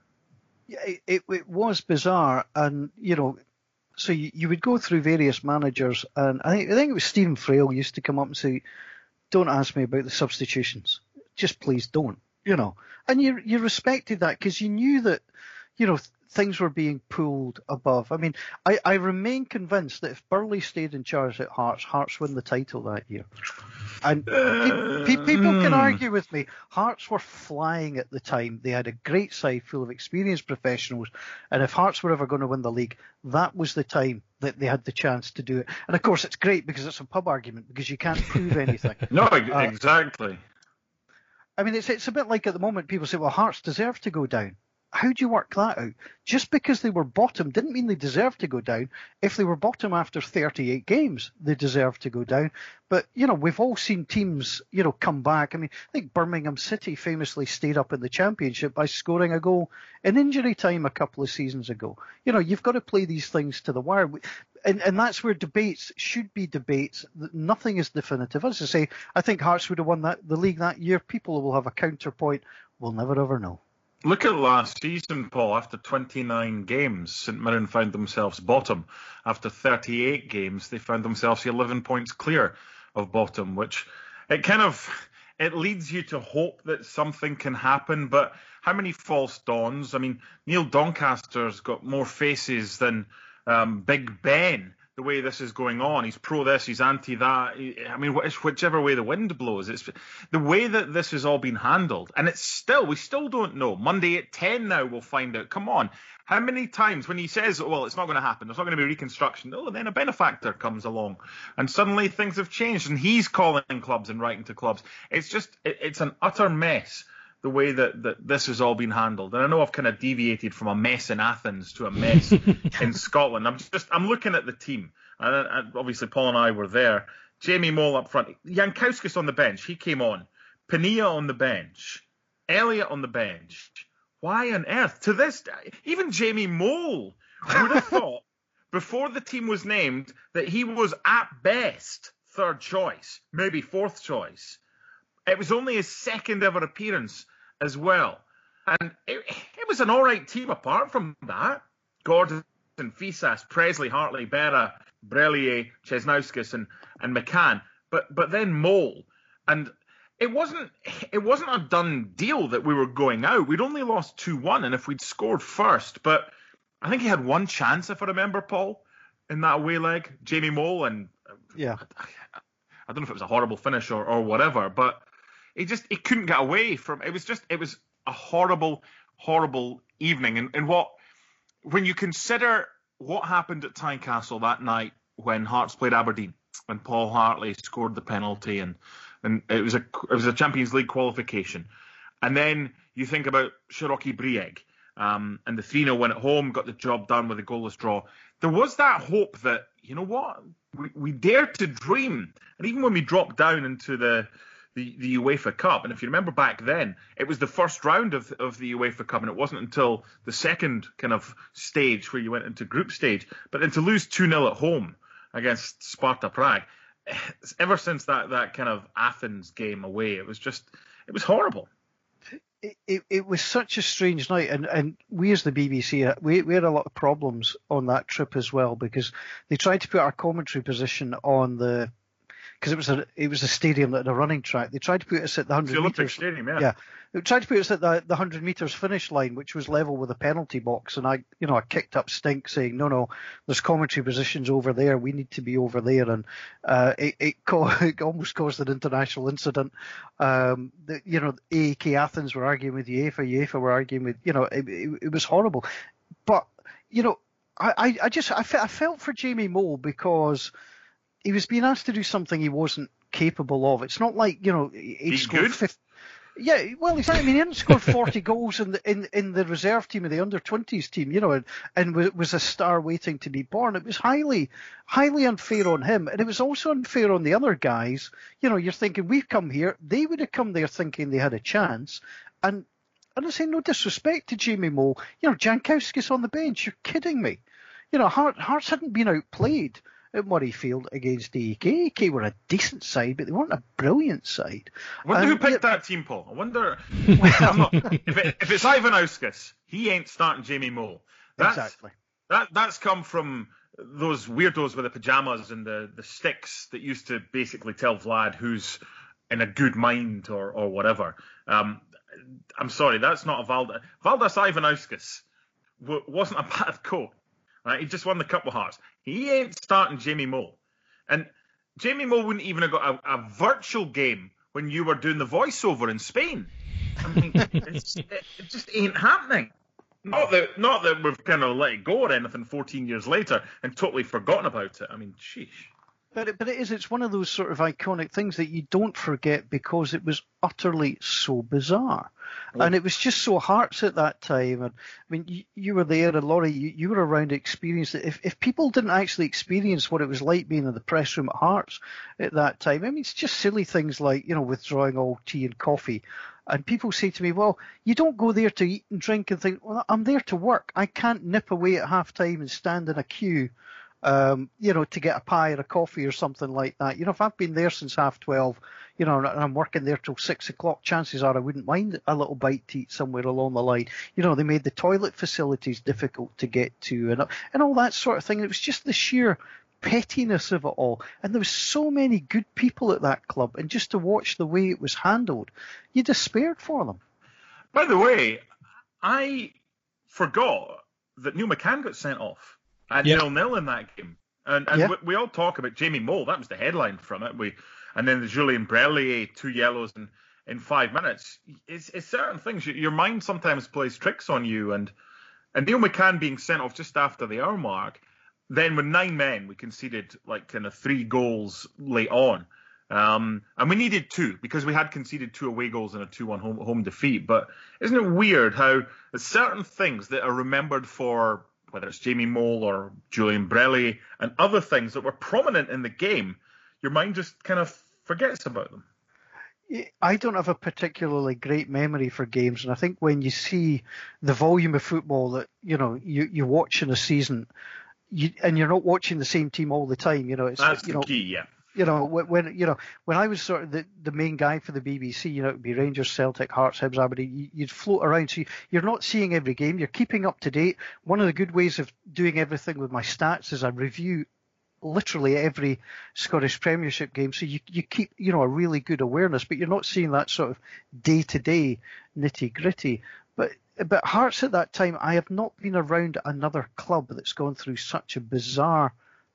Yeah, it, it was bizarre, and you know, so you, you would go through various managers, and I think I think it was Stephen Frail who used to come up and say, "Don't ask me about the substitutions. Just please don't." You know, and you you respected that because you knew that, you know, things were being pulled above. I mean, I, I remain convinced that if Burley stayed in charge at Hearts, Hearts win the title that year. And pe- pe- people can argue with me. Hearts were flying at the time. They had a great side full of experienced professionals. And if Hearts were ever going to win the league, that was the time that they had the chance to do it. And of course, it's great because it's a pub argument because you can't prove anything. no, exactly. Uh, I mean, it's it's a bit like at the moment people say, well, Hearts deserve to go down. How do you work that out? Just because they were bottom didn't mean they deserved to go down. If they were bottom after 38 games, they deserved to go down. But, you know, we've all seen teams, you know, come back. I mean, I think Birmingham City famously stayed up in the championship by scoring a goal in injury time a couple of seasons ago. You know, you've got to play these things to the wire. And, and that's where debates should be debates. Nothing is definitive. As I say, I think Hearts would have won that the league that year. People will have a counterpoint. We'll never ever know. Look at last season, Paul. After 29 games, St Mirren found themselves bottom. After 38 games, they found themselves 11 points clear of bottom, which it kind of it leads you to hope that something can happen. But how many false dawns? I mean, Neil Doncaster's got more faces than um, Big Ben the way this is going on. He's pro this, he's anti that. I mean, whichever way the wind blows, it's the way that this has all been handled, and it's still we still don't know. Monday at ten now we'll find out. Come on, how many times when he says, oh, "Well, it's not going to happen. There's not going to be reconstruction," oh, then a benefactor comes along, and suddenly things have changed, and he's calling clubs and writing to clubs. It's just it's an utter mess the way that, that this has all been handled. And I know I've kind of deviated from a mess in Athens to a mess in Scotland. I'm just I'm looking at the team, and, and, obviously Paul and I were there. Jamie Mole up front, Jankauskas on the bench. He came on. Pania on the bench. Elliot on the bench. Why on earth? To this day, even Jamie Mole would have thought before the team was named that he was at best third choice, maybe fourth choice. It was only his second ever appearance as well. And it, it was an all right team apart from that. Gordon, Fyssas, Pressley, Hartley, Berra, Brellier, Cesnauskis, and, and McCann. But but then Mole. And it wasn't it wasn't a done deal that we were going out. We'd only lost two one, and if we'd scored first, but I think he had one chance, if I remember, Paul, in that away leg, Jamie Mole, and uh, yeah, I, I don't know if it was a horrible finish or, or whatever, but he just he couldn't get away from it was just it was a horrible horrible evening. And, and what when you consider what happened at Tynecastle that night when Hearts played Aberdeen when Paul Hartley scored the penalty and and it was a it was a Champions League qualification. And then you think about Siroki Brijeg um, and the 3 0 win at home got the job done with a goalless draw. There was that hope that you know what? We, we dare to dream. And even when we dropped down into the the, the UEFA Cup. And if you remember back then, it was the first round of, of the UEFA Cup, and it wasn't until the second kind of stage where you went into group stage. But then to lose 2 0 at home against Sparta Prague, ever since that, that kind of Athens game away, it was just, it was horrible. It, it, it was such a strange night, and, and we as the BBC, we, we had a lot of problems on that trip as well because they tried to put our commentary position on the because it was a it was a stadium that had a running track. They tried to put us at the hundred meters. Stadium, yeah. yeah. They tried to put us at the the hundred meters finish line, which was level with a penalty box, and I you know I kicked up stink saying no no, there's commentary positions over there. We need to be over there, and uh, it it, co- it almost caused an international incident. Um, the, you know, AEK Athens were arguing with UEFA, UEFA were arguing with you know it, it, it was horrible, but you know I, I just I, fe- I felt for Jamie Mole because he was being asked to do something he wasn't capable of. It's not like you know he He's scored good. 50, yeah, well, exactly. I mean, he hadn't scored 40 goals in the in, in the reserve team of the under 20s team, you know, and, and was, was a star waiting to be born. It was highly, highly unfair on him, and it was also unfair on the other guys. You know, you're thinking we've come here, they would have come there thinking they had a chance, and and I say no disrespect to Jamie Mole. You know, Jankauskas on the bench. You're kidding me. You know, Heart, Hearts hadn't been outplayed at Murrayfield against AEK. AEK were a decent side, but they weren't a brilliant side. I wonder Um, who picked yeah, that team, Paul. I wonder. Not, if, it, if it's Ivan he ain't starting Jamie Mole. That's, Exactly. That that's come from those weirdos with the pajamas and the, the sticks that used to basically tell Vlad who's in a good mind or or whatever. Um, I'm sorry, that's not a Valda. Valdas Ivanauskas w- wasn't a bad coach. Right? He just won the Cup of Hearts. He ain't starting Jamie Mole. And Jamie Mole wouldn't even have got a, a virtual game when you were doing the voiceover in Spain. I mean, it's, it, it just ain't happening. Not that, not that we've kind of let it go or anything 14 years later and totally forgotten about it. I mean, sheesh. But it, but it is. It's one of those sort of iconic things that you don't forget because it was utterly so bizarre, and it was just so hearts at that time. And I mean, you, you were there, and Laurie, you, you were around to experience it. If if people didn't actually experience what it was like being in the press room at Hearts at that time, I mean, it's just silly things like you know withdrawing all tea and coffee. And people say to me, well, you don't go there to eat and drink and think, well, I'm there to work. I can't nip away at half time and stand in a queue um, you know, to get a pie or a coffee or something like that. You know, if I've been there since half twelve, you know, and I'm working there till six o'clock, chances are I wouldn't mind a little bite to eat somewhere along the line. You know, they made the toilet facilities difficult to get to and and all that sort of thing. It was just the sheer pettiness of it all. And there was so many good people at that club, and just to watch the way it was handled, you despaired for them. By the way, I forgot that Neil McCann got sent off at Yeah. nil nil in that game. And, and Yeah. we, we all talk about Jamie Mole. That was the headline from it. We and then the Julian Brellier, two yellows in, in five minutes. It's, it's certain things. Your mind sometimes plays tricks on you. And and Neil McCann being sent off just after the hour mark. Then with nine men, we conceded like kind of three goals late on. Um, and we needed two because we had conceded two away goals and a 2 1 home, home defeat. But isn't it weird how certain things that are remembered for, whether it's Jamie Mole or Julian Brellier and other things that were prominent in the game, your mind just kind of forgets about them. I don't have a particularly great memory for games, and I think when you see the volume of football that you know you you watch in a season, you and you're not watching the same team all the time. You know, it's That's you the know key, yeah. You know when, you know when I was sort of the, the main guy for the BBC, you know, it'd be Rangers, Celtic, Hearts, Hibs, Aberdeen. You, you'd float around, so you, you're not seeing every game. You're keeping up to date. One of the good ways of doing everything with my stats is I review literally every Scottish Premiership game, so you you keep you know a really good awareness, but you're not seeing that sort of day to day nitty gritty. But but Hearts at that time, I have not been around another club that's gone through such a bizarre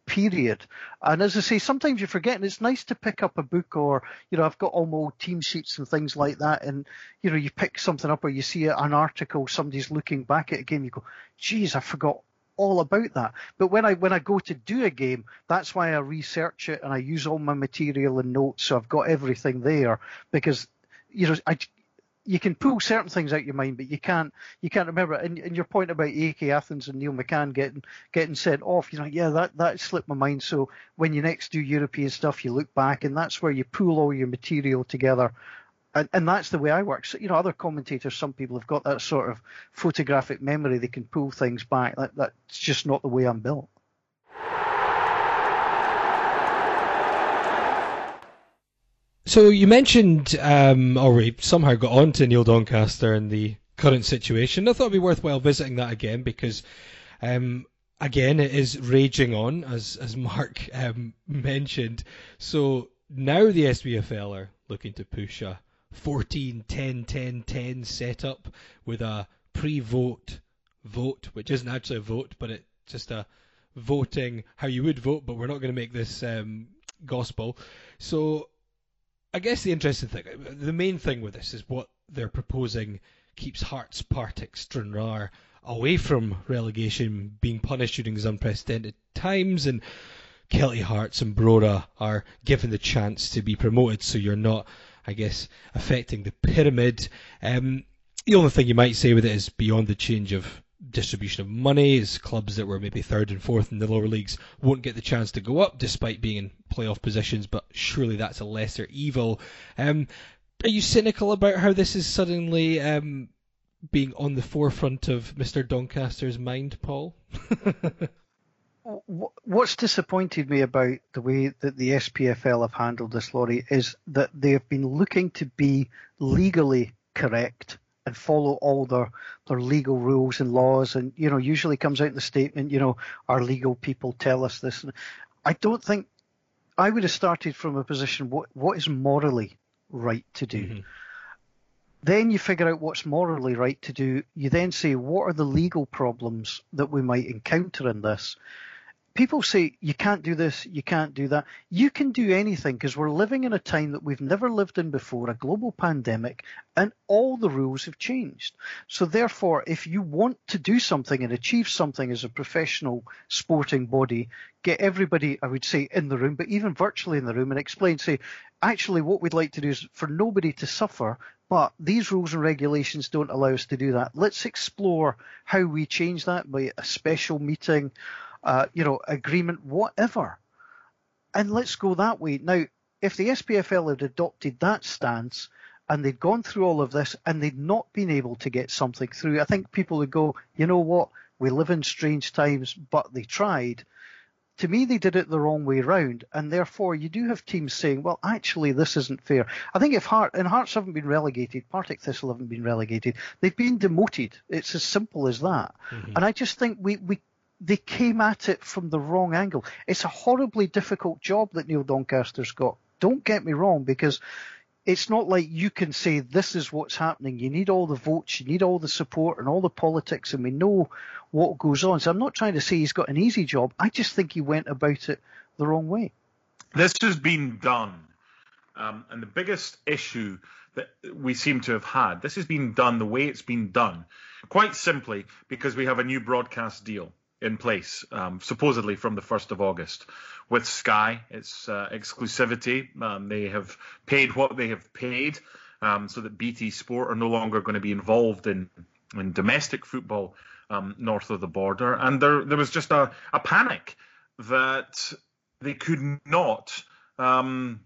period. And as I say, sometimes you forget, and it's nice to pick up a book or, you know, I've got all my old team sheets and things like that. And, you know, you pick something up or you see an article, somebody's looking back at a game, you go, geez, I forgot all about that. But when I when I go to do a game, that's why I research it and I use all my material and notes, so I've got everything there because you know I you can pull certain things out of your mind, but you can't you can't remember. And, and your point about AK Athens and Neil McCann getting getting sent off, you know, yeah, that that slipped my mind. So when you next do European stuff, you look back, and that's where you pull all your material together. And, and that's the way I work. So, you know, other commentators, some people have got that sort of photographic memory; they can pull things back. That, that's just not the way I'm built. So you mentioned, um, or we somehow got on to Neil Doncaster and the current situation. I thought it'd be worthwhile visiting that again because, um, again, it is raging on, as as Mark um, mentioned. So now the SPFL are looking to push a 14 10 10 10 setup with a pre-vote vote, which isn't actually a vote, but it's just a voting how you would vote, but we're not going to make this um, gospel. So I guess the interesting thing, the main thing with this is what they're proposing keeps Hearts, Partick, Stranraer away from relegation, being punished during these unprecedented times, and Kelty Hearts and Brora are given the chance to be promoted, so you're not, I guess, affecting the pyramid. Um, the only thing you might say with it is beyond the change of distribution of money is clubs that were maybe third and fourth in the lower leagues won't get the chance to go up despite being in playoff positions, but surely that's a lesser evil. Um, are you cynical about how this is suddenly um, being on the forefront of Mr. Doncaster's mind, Paul? What's disappointed me about the way that the SPFL have handled this, Laurie, is that they have been looking to be legally correct and follow all their their legal rules and laws. And you know usually comes out in the statement you know our legal people tell us this. I don't think i would have started from a position what what is morally right to do? Mm-hmm. then you figure out what's morally right to do. You then say what are the legal problems that we might encounter in this people say you can't do this, you can't do that. You can do anything because we're living in a time that we've never lived in before, a global pandemic, and all the rules have changed. So therefore, if you want to do something and achieve something as a professional sporting body, get everybody, I would say, in the room, but even virtually in the room and explain, say, actually what we'd like to do is for nobody to suffer, but these rules and regulations don't allow us to do that. Let's explore how we change that by a special meeting uh, you know, agreement, whatever. And let's go that way. Now, if the SPFL had adopted that stance and they'd gone through all of this and they'd not been able to get something through, I think people would go, you know what, we live in strange times, but they tried. To me, they did it the wrong way round, and therefore you do have teams saying, "Well, actually, this isn't fair." I think if Hart and Hearts haven't been relegated, Partick Thistle haven't been relegated, they've been demoted. It's as simple as that. Mm-hmm. And I just think we we they came at it from the wrong angle. It's a horribly difficult job that Neil Doncaster's got. Don't get me wrong, because it's not like you can say this is what's happening. You need all the votes, you need all the support and all the politics, and we know what goes on. So I'm not trying to say he's got an easy job. I just think he went about it the wrong way. This has been done. Um, and the biggest issue that we seem to have had, this has been done the way it's been done, quite simply because we have a new broadcast deal in place, um, supposedly from the 1st of August. With Sky, it's uh, exclusivity. Um, they have paid what they have paid um, so that BT Sport are no longer going to be involved in, in domestic football um, north of the border. And there, there was just a, a panic that they could not um,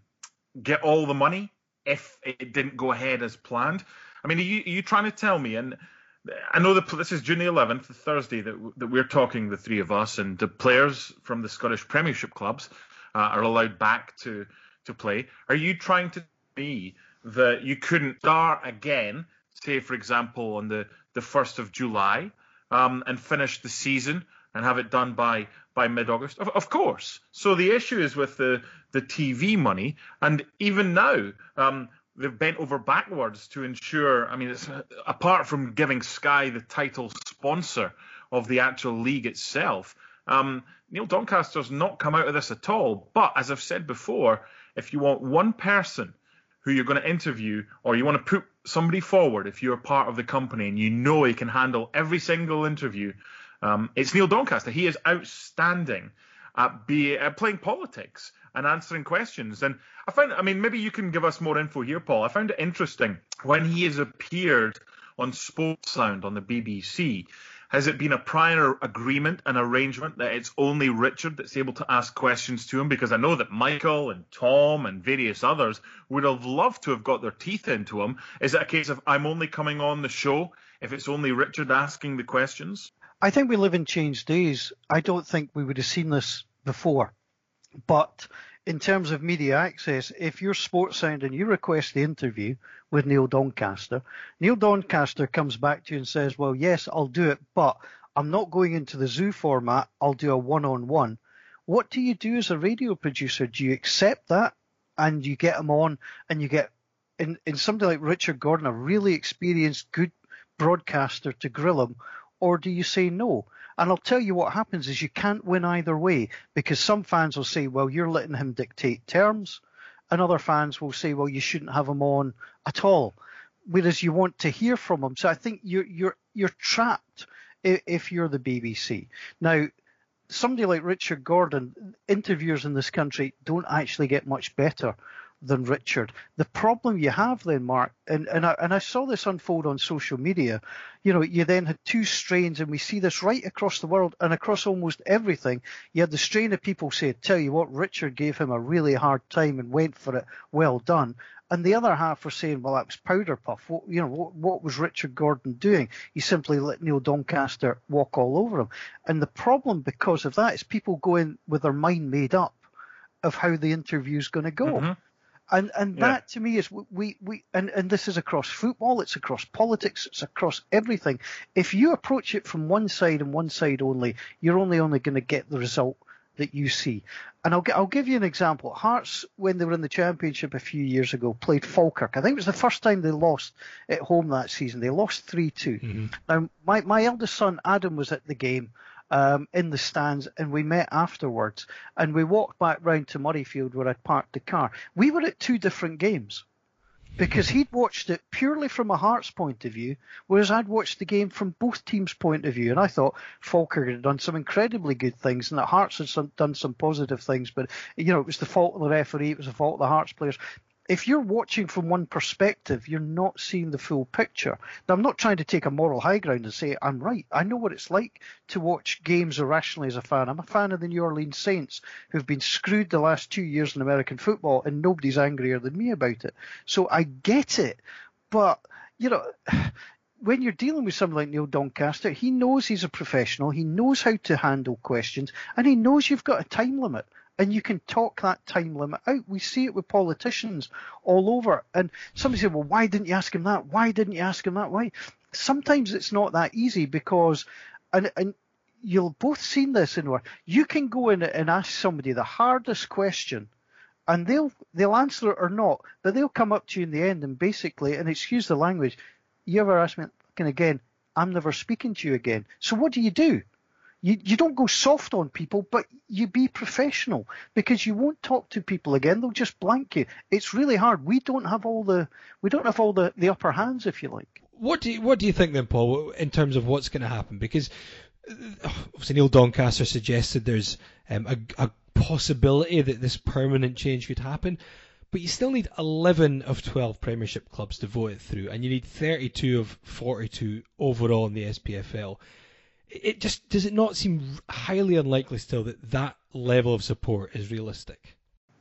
get all the money if it didn't go ahead as planned. I mean, are you, are you trying to tell me, and I know that this is June the 11th, Thursday, that, that we're talking, the three of us, and the players from the Scottish Premiership clubs uh, are allowed back to, to play. Are you trying to be that you couldn't start again, say, for example, on the, the 1st of July, um, and finish the season and have it done by, by mid August? Of, of, course. So the issue is with the, the TV money, and even now, um, they've bent over backwards to ensure. I mean, it's apart from giving Sky the title sponsor of the actual league itself. Um, Neil Doncaster's not come out of this at all. But as I've said before, if you want one person who you're going to interview or you want to put somebody forward, if you're part of the company and you know he can handle every single interview, um, it's Neil Doncaster. He is outstanding at, be, at playing politics and answering questions. And I found, I mean, maybe you can give us more info here, Paul. I found it interesting when he has appeared on Sportsound on the BBC. Has it been a prior agreement and arrangement that it's only Richard that's able to ask questions to him? Because I know that Michael and Tom and various others would have loved to have got their teeth into him. Is it a case of I'm only coming on the show if it's only Richard asking the questions? I think we live in changed days. I don't think we would have seen this before. But in terms of media access, if you're Sportsound and you request the interview with Neil Doncaster, Neil Doncaster comes back to you and says, Well, yes, I'll do it, but I'm not going into the zoo format, I'll do a one on one. What do you do as a radio producer? Do you accept that and you get him on, and you get in in somebody like Richard Gordon, a really experienced, good broadcaster to grill him, or do you say no? And I'll tell you what happens is you can't win either way because some fans will say, well, you're letting him dictate terms, and other fans will say, well, you shouldn't have him on at all. Whereas you want to hear from him. So I think you're you're you're trapped if you're the BBC. Now, somebody like Richard Gordon, interviewers in this country don't actually get much better than Richard. The problem you have then, Mark, and, and, I, and I saw this unfold on social media, you know, you then had two strains, and we see this right across the world and across almost everything. You had the strain of people say, tell you what, Richard gave him a really hard time and went for it, well done. And the other half were saying, well, that was powder puff. What, you know, what, what was Richard Gordon doing? He simply let Neil Doncaster walk all over him. And the problem because of that is people go in with their mind made up of how the interview's going to go. Mm-hmm. And and yeah. that to me is we we and and this is across football, it's across politics, it's across everything. If you approach it from one side and one side only, you're only only going to get the result that you see. And I'll, I'll give you an example. Hearts, when they were in the championship a few years ago, played Falkirk. I think it was the first time they lost at home that season. They lost 3 2. Mm-hmm. Now, my, my eldest son, Adam, was at the game um, in the stands, and we met afterwards, and we walked back round to Murrayfield where I'd parked the car. We were at two different games because he'd watched it purely from a Hearts point of view, whereas I'd watched the game from both teams' point of view. And I thought Falkirk had done some incredibly good things, and that Hearts had some, done some positive things. But you know, it was the fault of the referee, it was the fault of the Hearts players if you're watching from one perspective, you're not seeing the full picture. Now, I'm not trying to take a moral high ground and say I'm right. I know what it's like to watch games irrationally as a fan. I'm a fan of the New Orleans Saints, who've been screwed the last two years in American football, and nobody's angrier than me about it. So I get it. But, you know, when you're dealing with someone like Neil Doncaster, he knows he's a professional, he knows how to handle questions, and he knows you've got a time limit and you can talk that time limit out. We see it with politicians all over. And somebody said, well, why didn't you ask him that? Why didn't you ask him that? Why? Sometimes it's not that easy because, and, and you'll both seen this in work. You can go in and ask somebody the hardest question and they'll, they'll answer it or not, but they'll come up to you in the end and basically, and excuse the language, you ever ask me, again, I'm never speaking to you again. So what do you do? You, you don't go soft on people, but you be professional because you won't talk to people again. They'll just blank you. It's really hard. We don't have all the we don't have all the, the upper hands, if you like. What do you, what do you think then, Paul, in terms of what's going to happen? Because obviously Neil Doncaster suggested there's um, a, a possibility that this permanent change could happen but you still need 11 of 12 Premiership clubs to vote it through, and you need 32 of 42 overall in the SPFL it just does it not seem highly unlikely still that that level of support is realistic?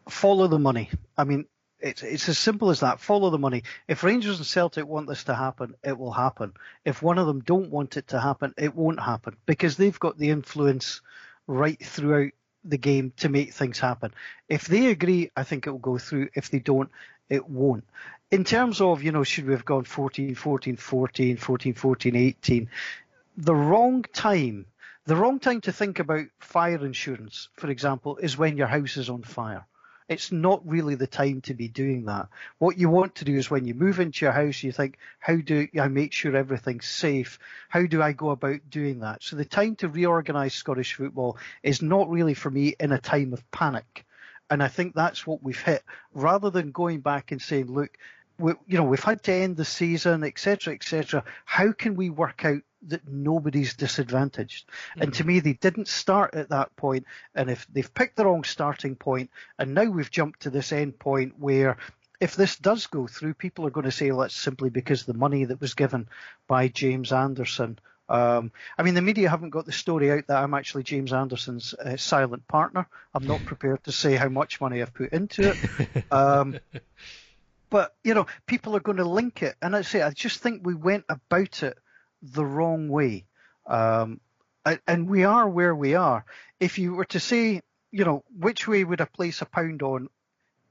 Follow the money. I mean, it's it's as simple as that. Follow the money. If Rangers and Celtic want this to happen, it will happen. If one of them don't want it to happen, it won't happen because they've got the influence right throughout the game to make things happen. If they agree, I think it will go through. If they don't, it won't. In terms of, you know, should we have gone 14, 14, 14, 14, 14, 18? The wrong time, the wrong time to think about fire insurance, for example, is when your house is on fire. It's not really the time to be doing that. What you want to do is when you move into your house, you think, how do I make sure everything's safe? How do I go about doing that? So the time to reorganise Scottish football is not really for me in a time of panic. And I think that's what we've hit. Rather than going back and saying, look, we, you know, we've had to end the season, etc., etc. How can we work out that nobody's disadvantaged? Mm-hmm. And to me, they didn't start at that point. point, and if they've picked the wrong starting point, and now we've jumped to this end point where if this does go through, people are going to say, well, that's simply because the money that was given by James Anderson. Um, I mean, the media haven't got the story out that I'm actually James Anderson's uh, silent partner. I'm not prepared to say how much money I've put into it. Um, but you know, people are going to link it, and I say I just think we went about it the wrong way, um, and we are where we are. If you were to say, you know, which way would I place a pound on?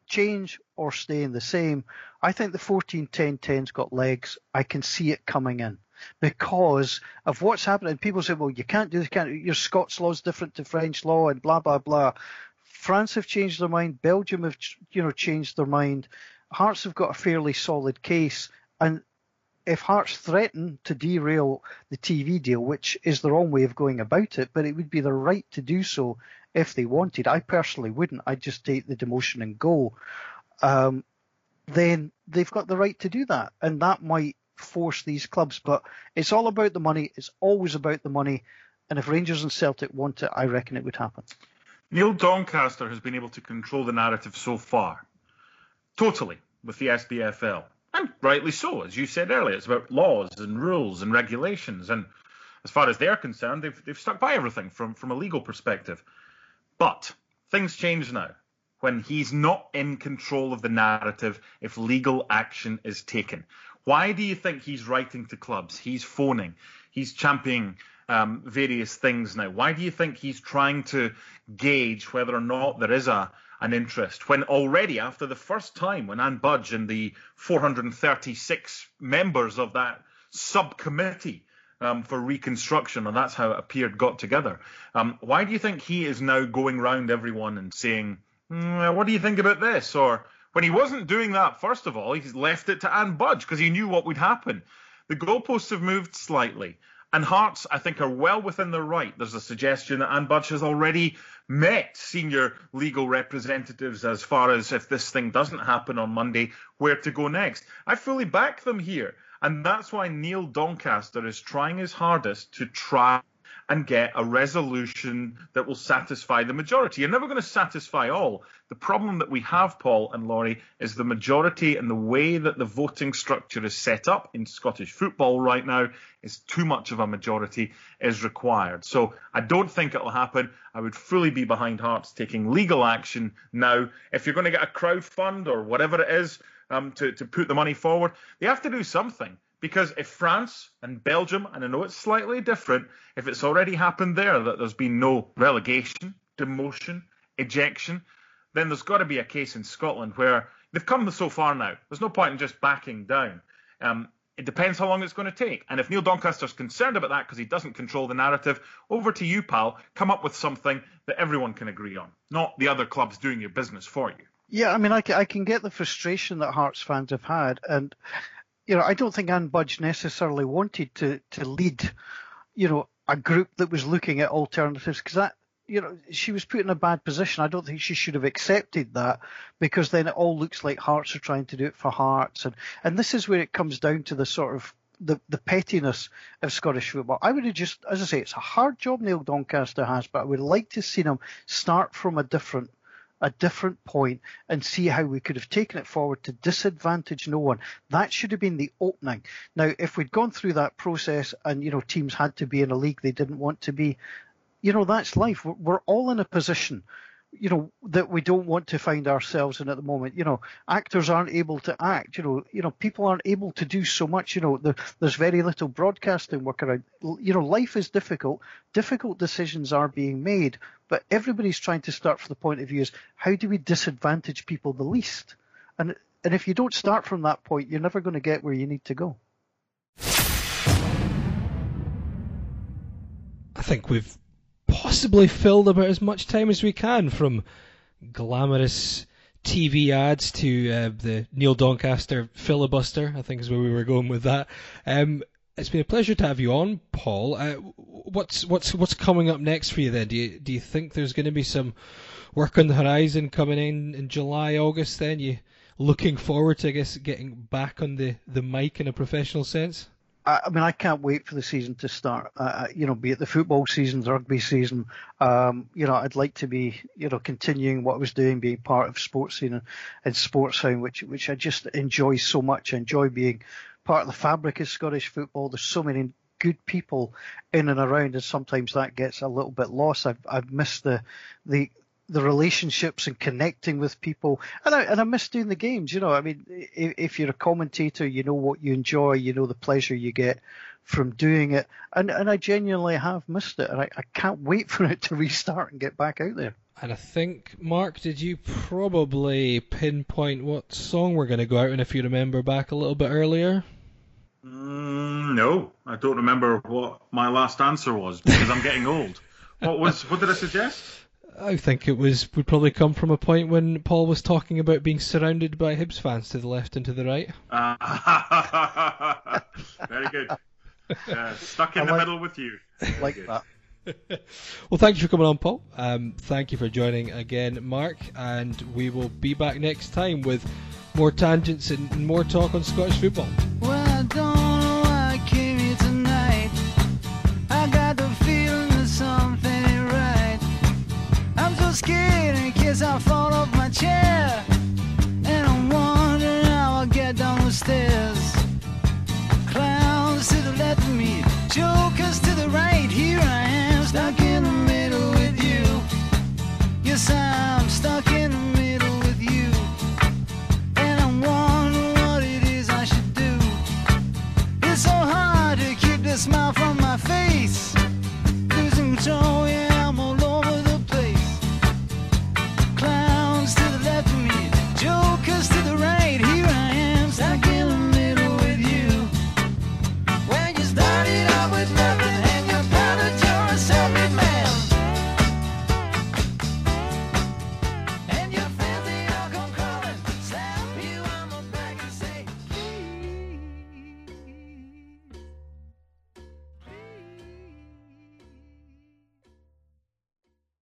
Change or staying the same? I think the 14 10 10's got legs. I can see it coming in because of what's happening. People say, well, you can't do this, can't, your Scots law is different to French law and blah, blah, blah France have changed their mind. Belgium have, you know, changed their mind. Hearts have got a fairly solid case, and if Hearts threaten to derail the TV deal, which is their own way of going about it, but it would be their right to do so if they wanted. I personally wouldn't. I'd just take the demotion and go. Um, then they've got the right to do that, and that might force these clubs. But it's all about the money. It's always about the money. And if Rangers and Celtic want it, I reckon it would happen. Neil Doncaster has been able to control the narrative so far, totally, with the SPFL. And rightly so, as you said earlier, it's about laws and rules and regulations. And as far as they're concerned, they've, they've stuck by everything from, from a legal perspective. But things change now when he's not in control of the narrative if legal action is taken. Why do you think he's writing to clubs? He's phoning. He's championing um, various things now. Why do you think he's trying to gauge whether or not there is a an interest when already after the first time when Anne Budge and the 436 members of that subcommittee um, for reconstruction, and that's how it appeared, got together. Um, why do you think he is now going round everyone and saying, mm, "What do you think about this?" Or when he wasn't doing that, first of all, he's left it to Anne Budge because he knew what would happen. The goalposts have moved slightly. And Hearts, I think, are well within their right. There's a suggestion that Anne Budge has already met senior legal representatives as far as if this thing doesn't happen on Monday, where to go next. I fully back them here. And that's why Neil Doncaster is trying his hardest to try and get a resolution that will satisfy the majority. You're never going to satisfy all. The problem that we have, Paul and Laurie, is the majority and the way that the voting structure is set up in Scottish football right now is too much of a majority is required. So I don't think it'll happen. I would fully be behind Hearts taking legal action now. If you're going to get a crowd fund or whatever it is um, to, to put the money forward, they have to do something. Because if France and Belgium, and I know it's slightly different, if it's already happened there that there's been no relegation, demotion, ejection, then there's got to be a case in Scotland where they've come so far now. There's no point in just backing down. Um, it depends how long it's going to take. And if Neil Doncaster's concerned about that because he doesn't control the narrative, over to you, pal. Come up with something that everyone can agree on, not the other clubs doing your business for you. Yeah, I mean, I can, I can get the frustration that Hearts fans have had, and you know, I don't think Anne Budge necessarily wanted to to lead, you know, a group that was looking at alternatives because that, you know, she was put in a bad position. I don't think she should have accepted that because then it all looks like Hearts are trying to do it for Hearts, and and this is where it comes down to the sort of the, the pettiness of Scottish football. I would have just, as I say, it's a hard job Neil Doncaster has, but I would like to see him start from a different a different point and see how we could have taken it forward to disadvantage no one. That should have been the opening. Now, if we'd gone through that process and, you know, teams had to be in a league they didn't want to be, you know, that's life. We're, all in a position you know that we don't want to find ourselves in at the moment. You know, actors aren't able to act. You know, you know, people aren't able to do so much. You know, the, there's very little broadcasting work around. You know, life is difficult. Difficult decisions are being made, but everybody's trying to start from the point of view is how do we disadvantage people the least? And and if you don't start from that point, you're never going to get where you need to go. I think we've possibly filled about as much time as we can from glamorous TV ads to uh, the Neil Doncaster filibuster. I think is where we were going with that. Um, it's been a pleasure to have you on, Paul. Uh, what's what's what's coming up next for you then? Do you do you think there's going to be some work on the horizon coming in in July, August? Then you looking forward to I guess getting back on the the mic in a professional sense? I mean, I can't wait for the season to start. Uh, you know, be it the football season, the rugby season. Um, you know, I'd like to be, you know, continuing what I was doing, being part of Sportscene and, and Sportsound, which which I just enjoy so much. I enjoy being part of the fabric of Scottish football. There's so many good people in and around, and sometimes that gets a little bit lost. I've I've missed the the the relationships and connecting with people. And I, and I miss doing the games. You know, I mean, if, if, you're a commentator, you know what you enjoy, you know the pleasure you get from doing it. And, and I genuinely have missed it. And I, I can't wait for it to restart and get back out there. And I think, Mark, did you probably pinpoint what song we're going to go out in if you remember back a little bit earlier? Mm, no, I don't remember what my last answer was because I'm getting old. What was? What did I suggest? I think it was would probably come from a point when Paul was talking about being surrounded by Hibs fans to the left and to the right. Uh, very good. Uh, stuck in I the like- middle with you. Very like good. that. Well, thank you for coming on, Paul. Um, thank you for joining again, Mark, and we will be back next time with more tangents and and more talk on Scottish football. Well, I fall off my chair And I'm wondering how I get down the stairs. Clowns to the left of me Jokers to the right. Here I am stuck in the middle with you. Yes, I'm stuck in the middle with you. And I'm wondering what it is I should do. It's so hard to keep the smile from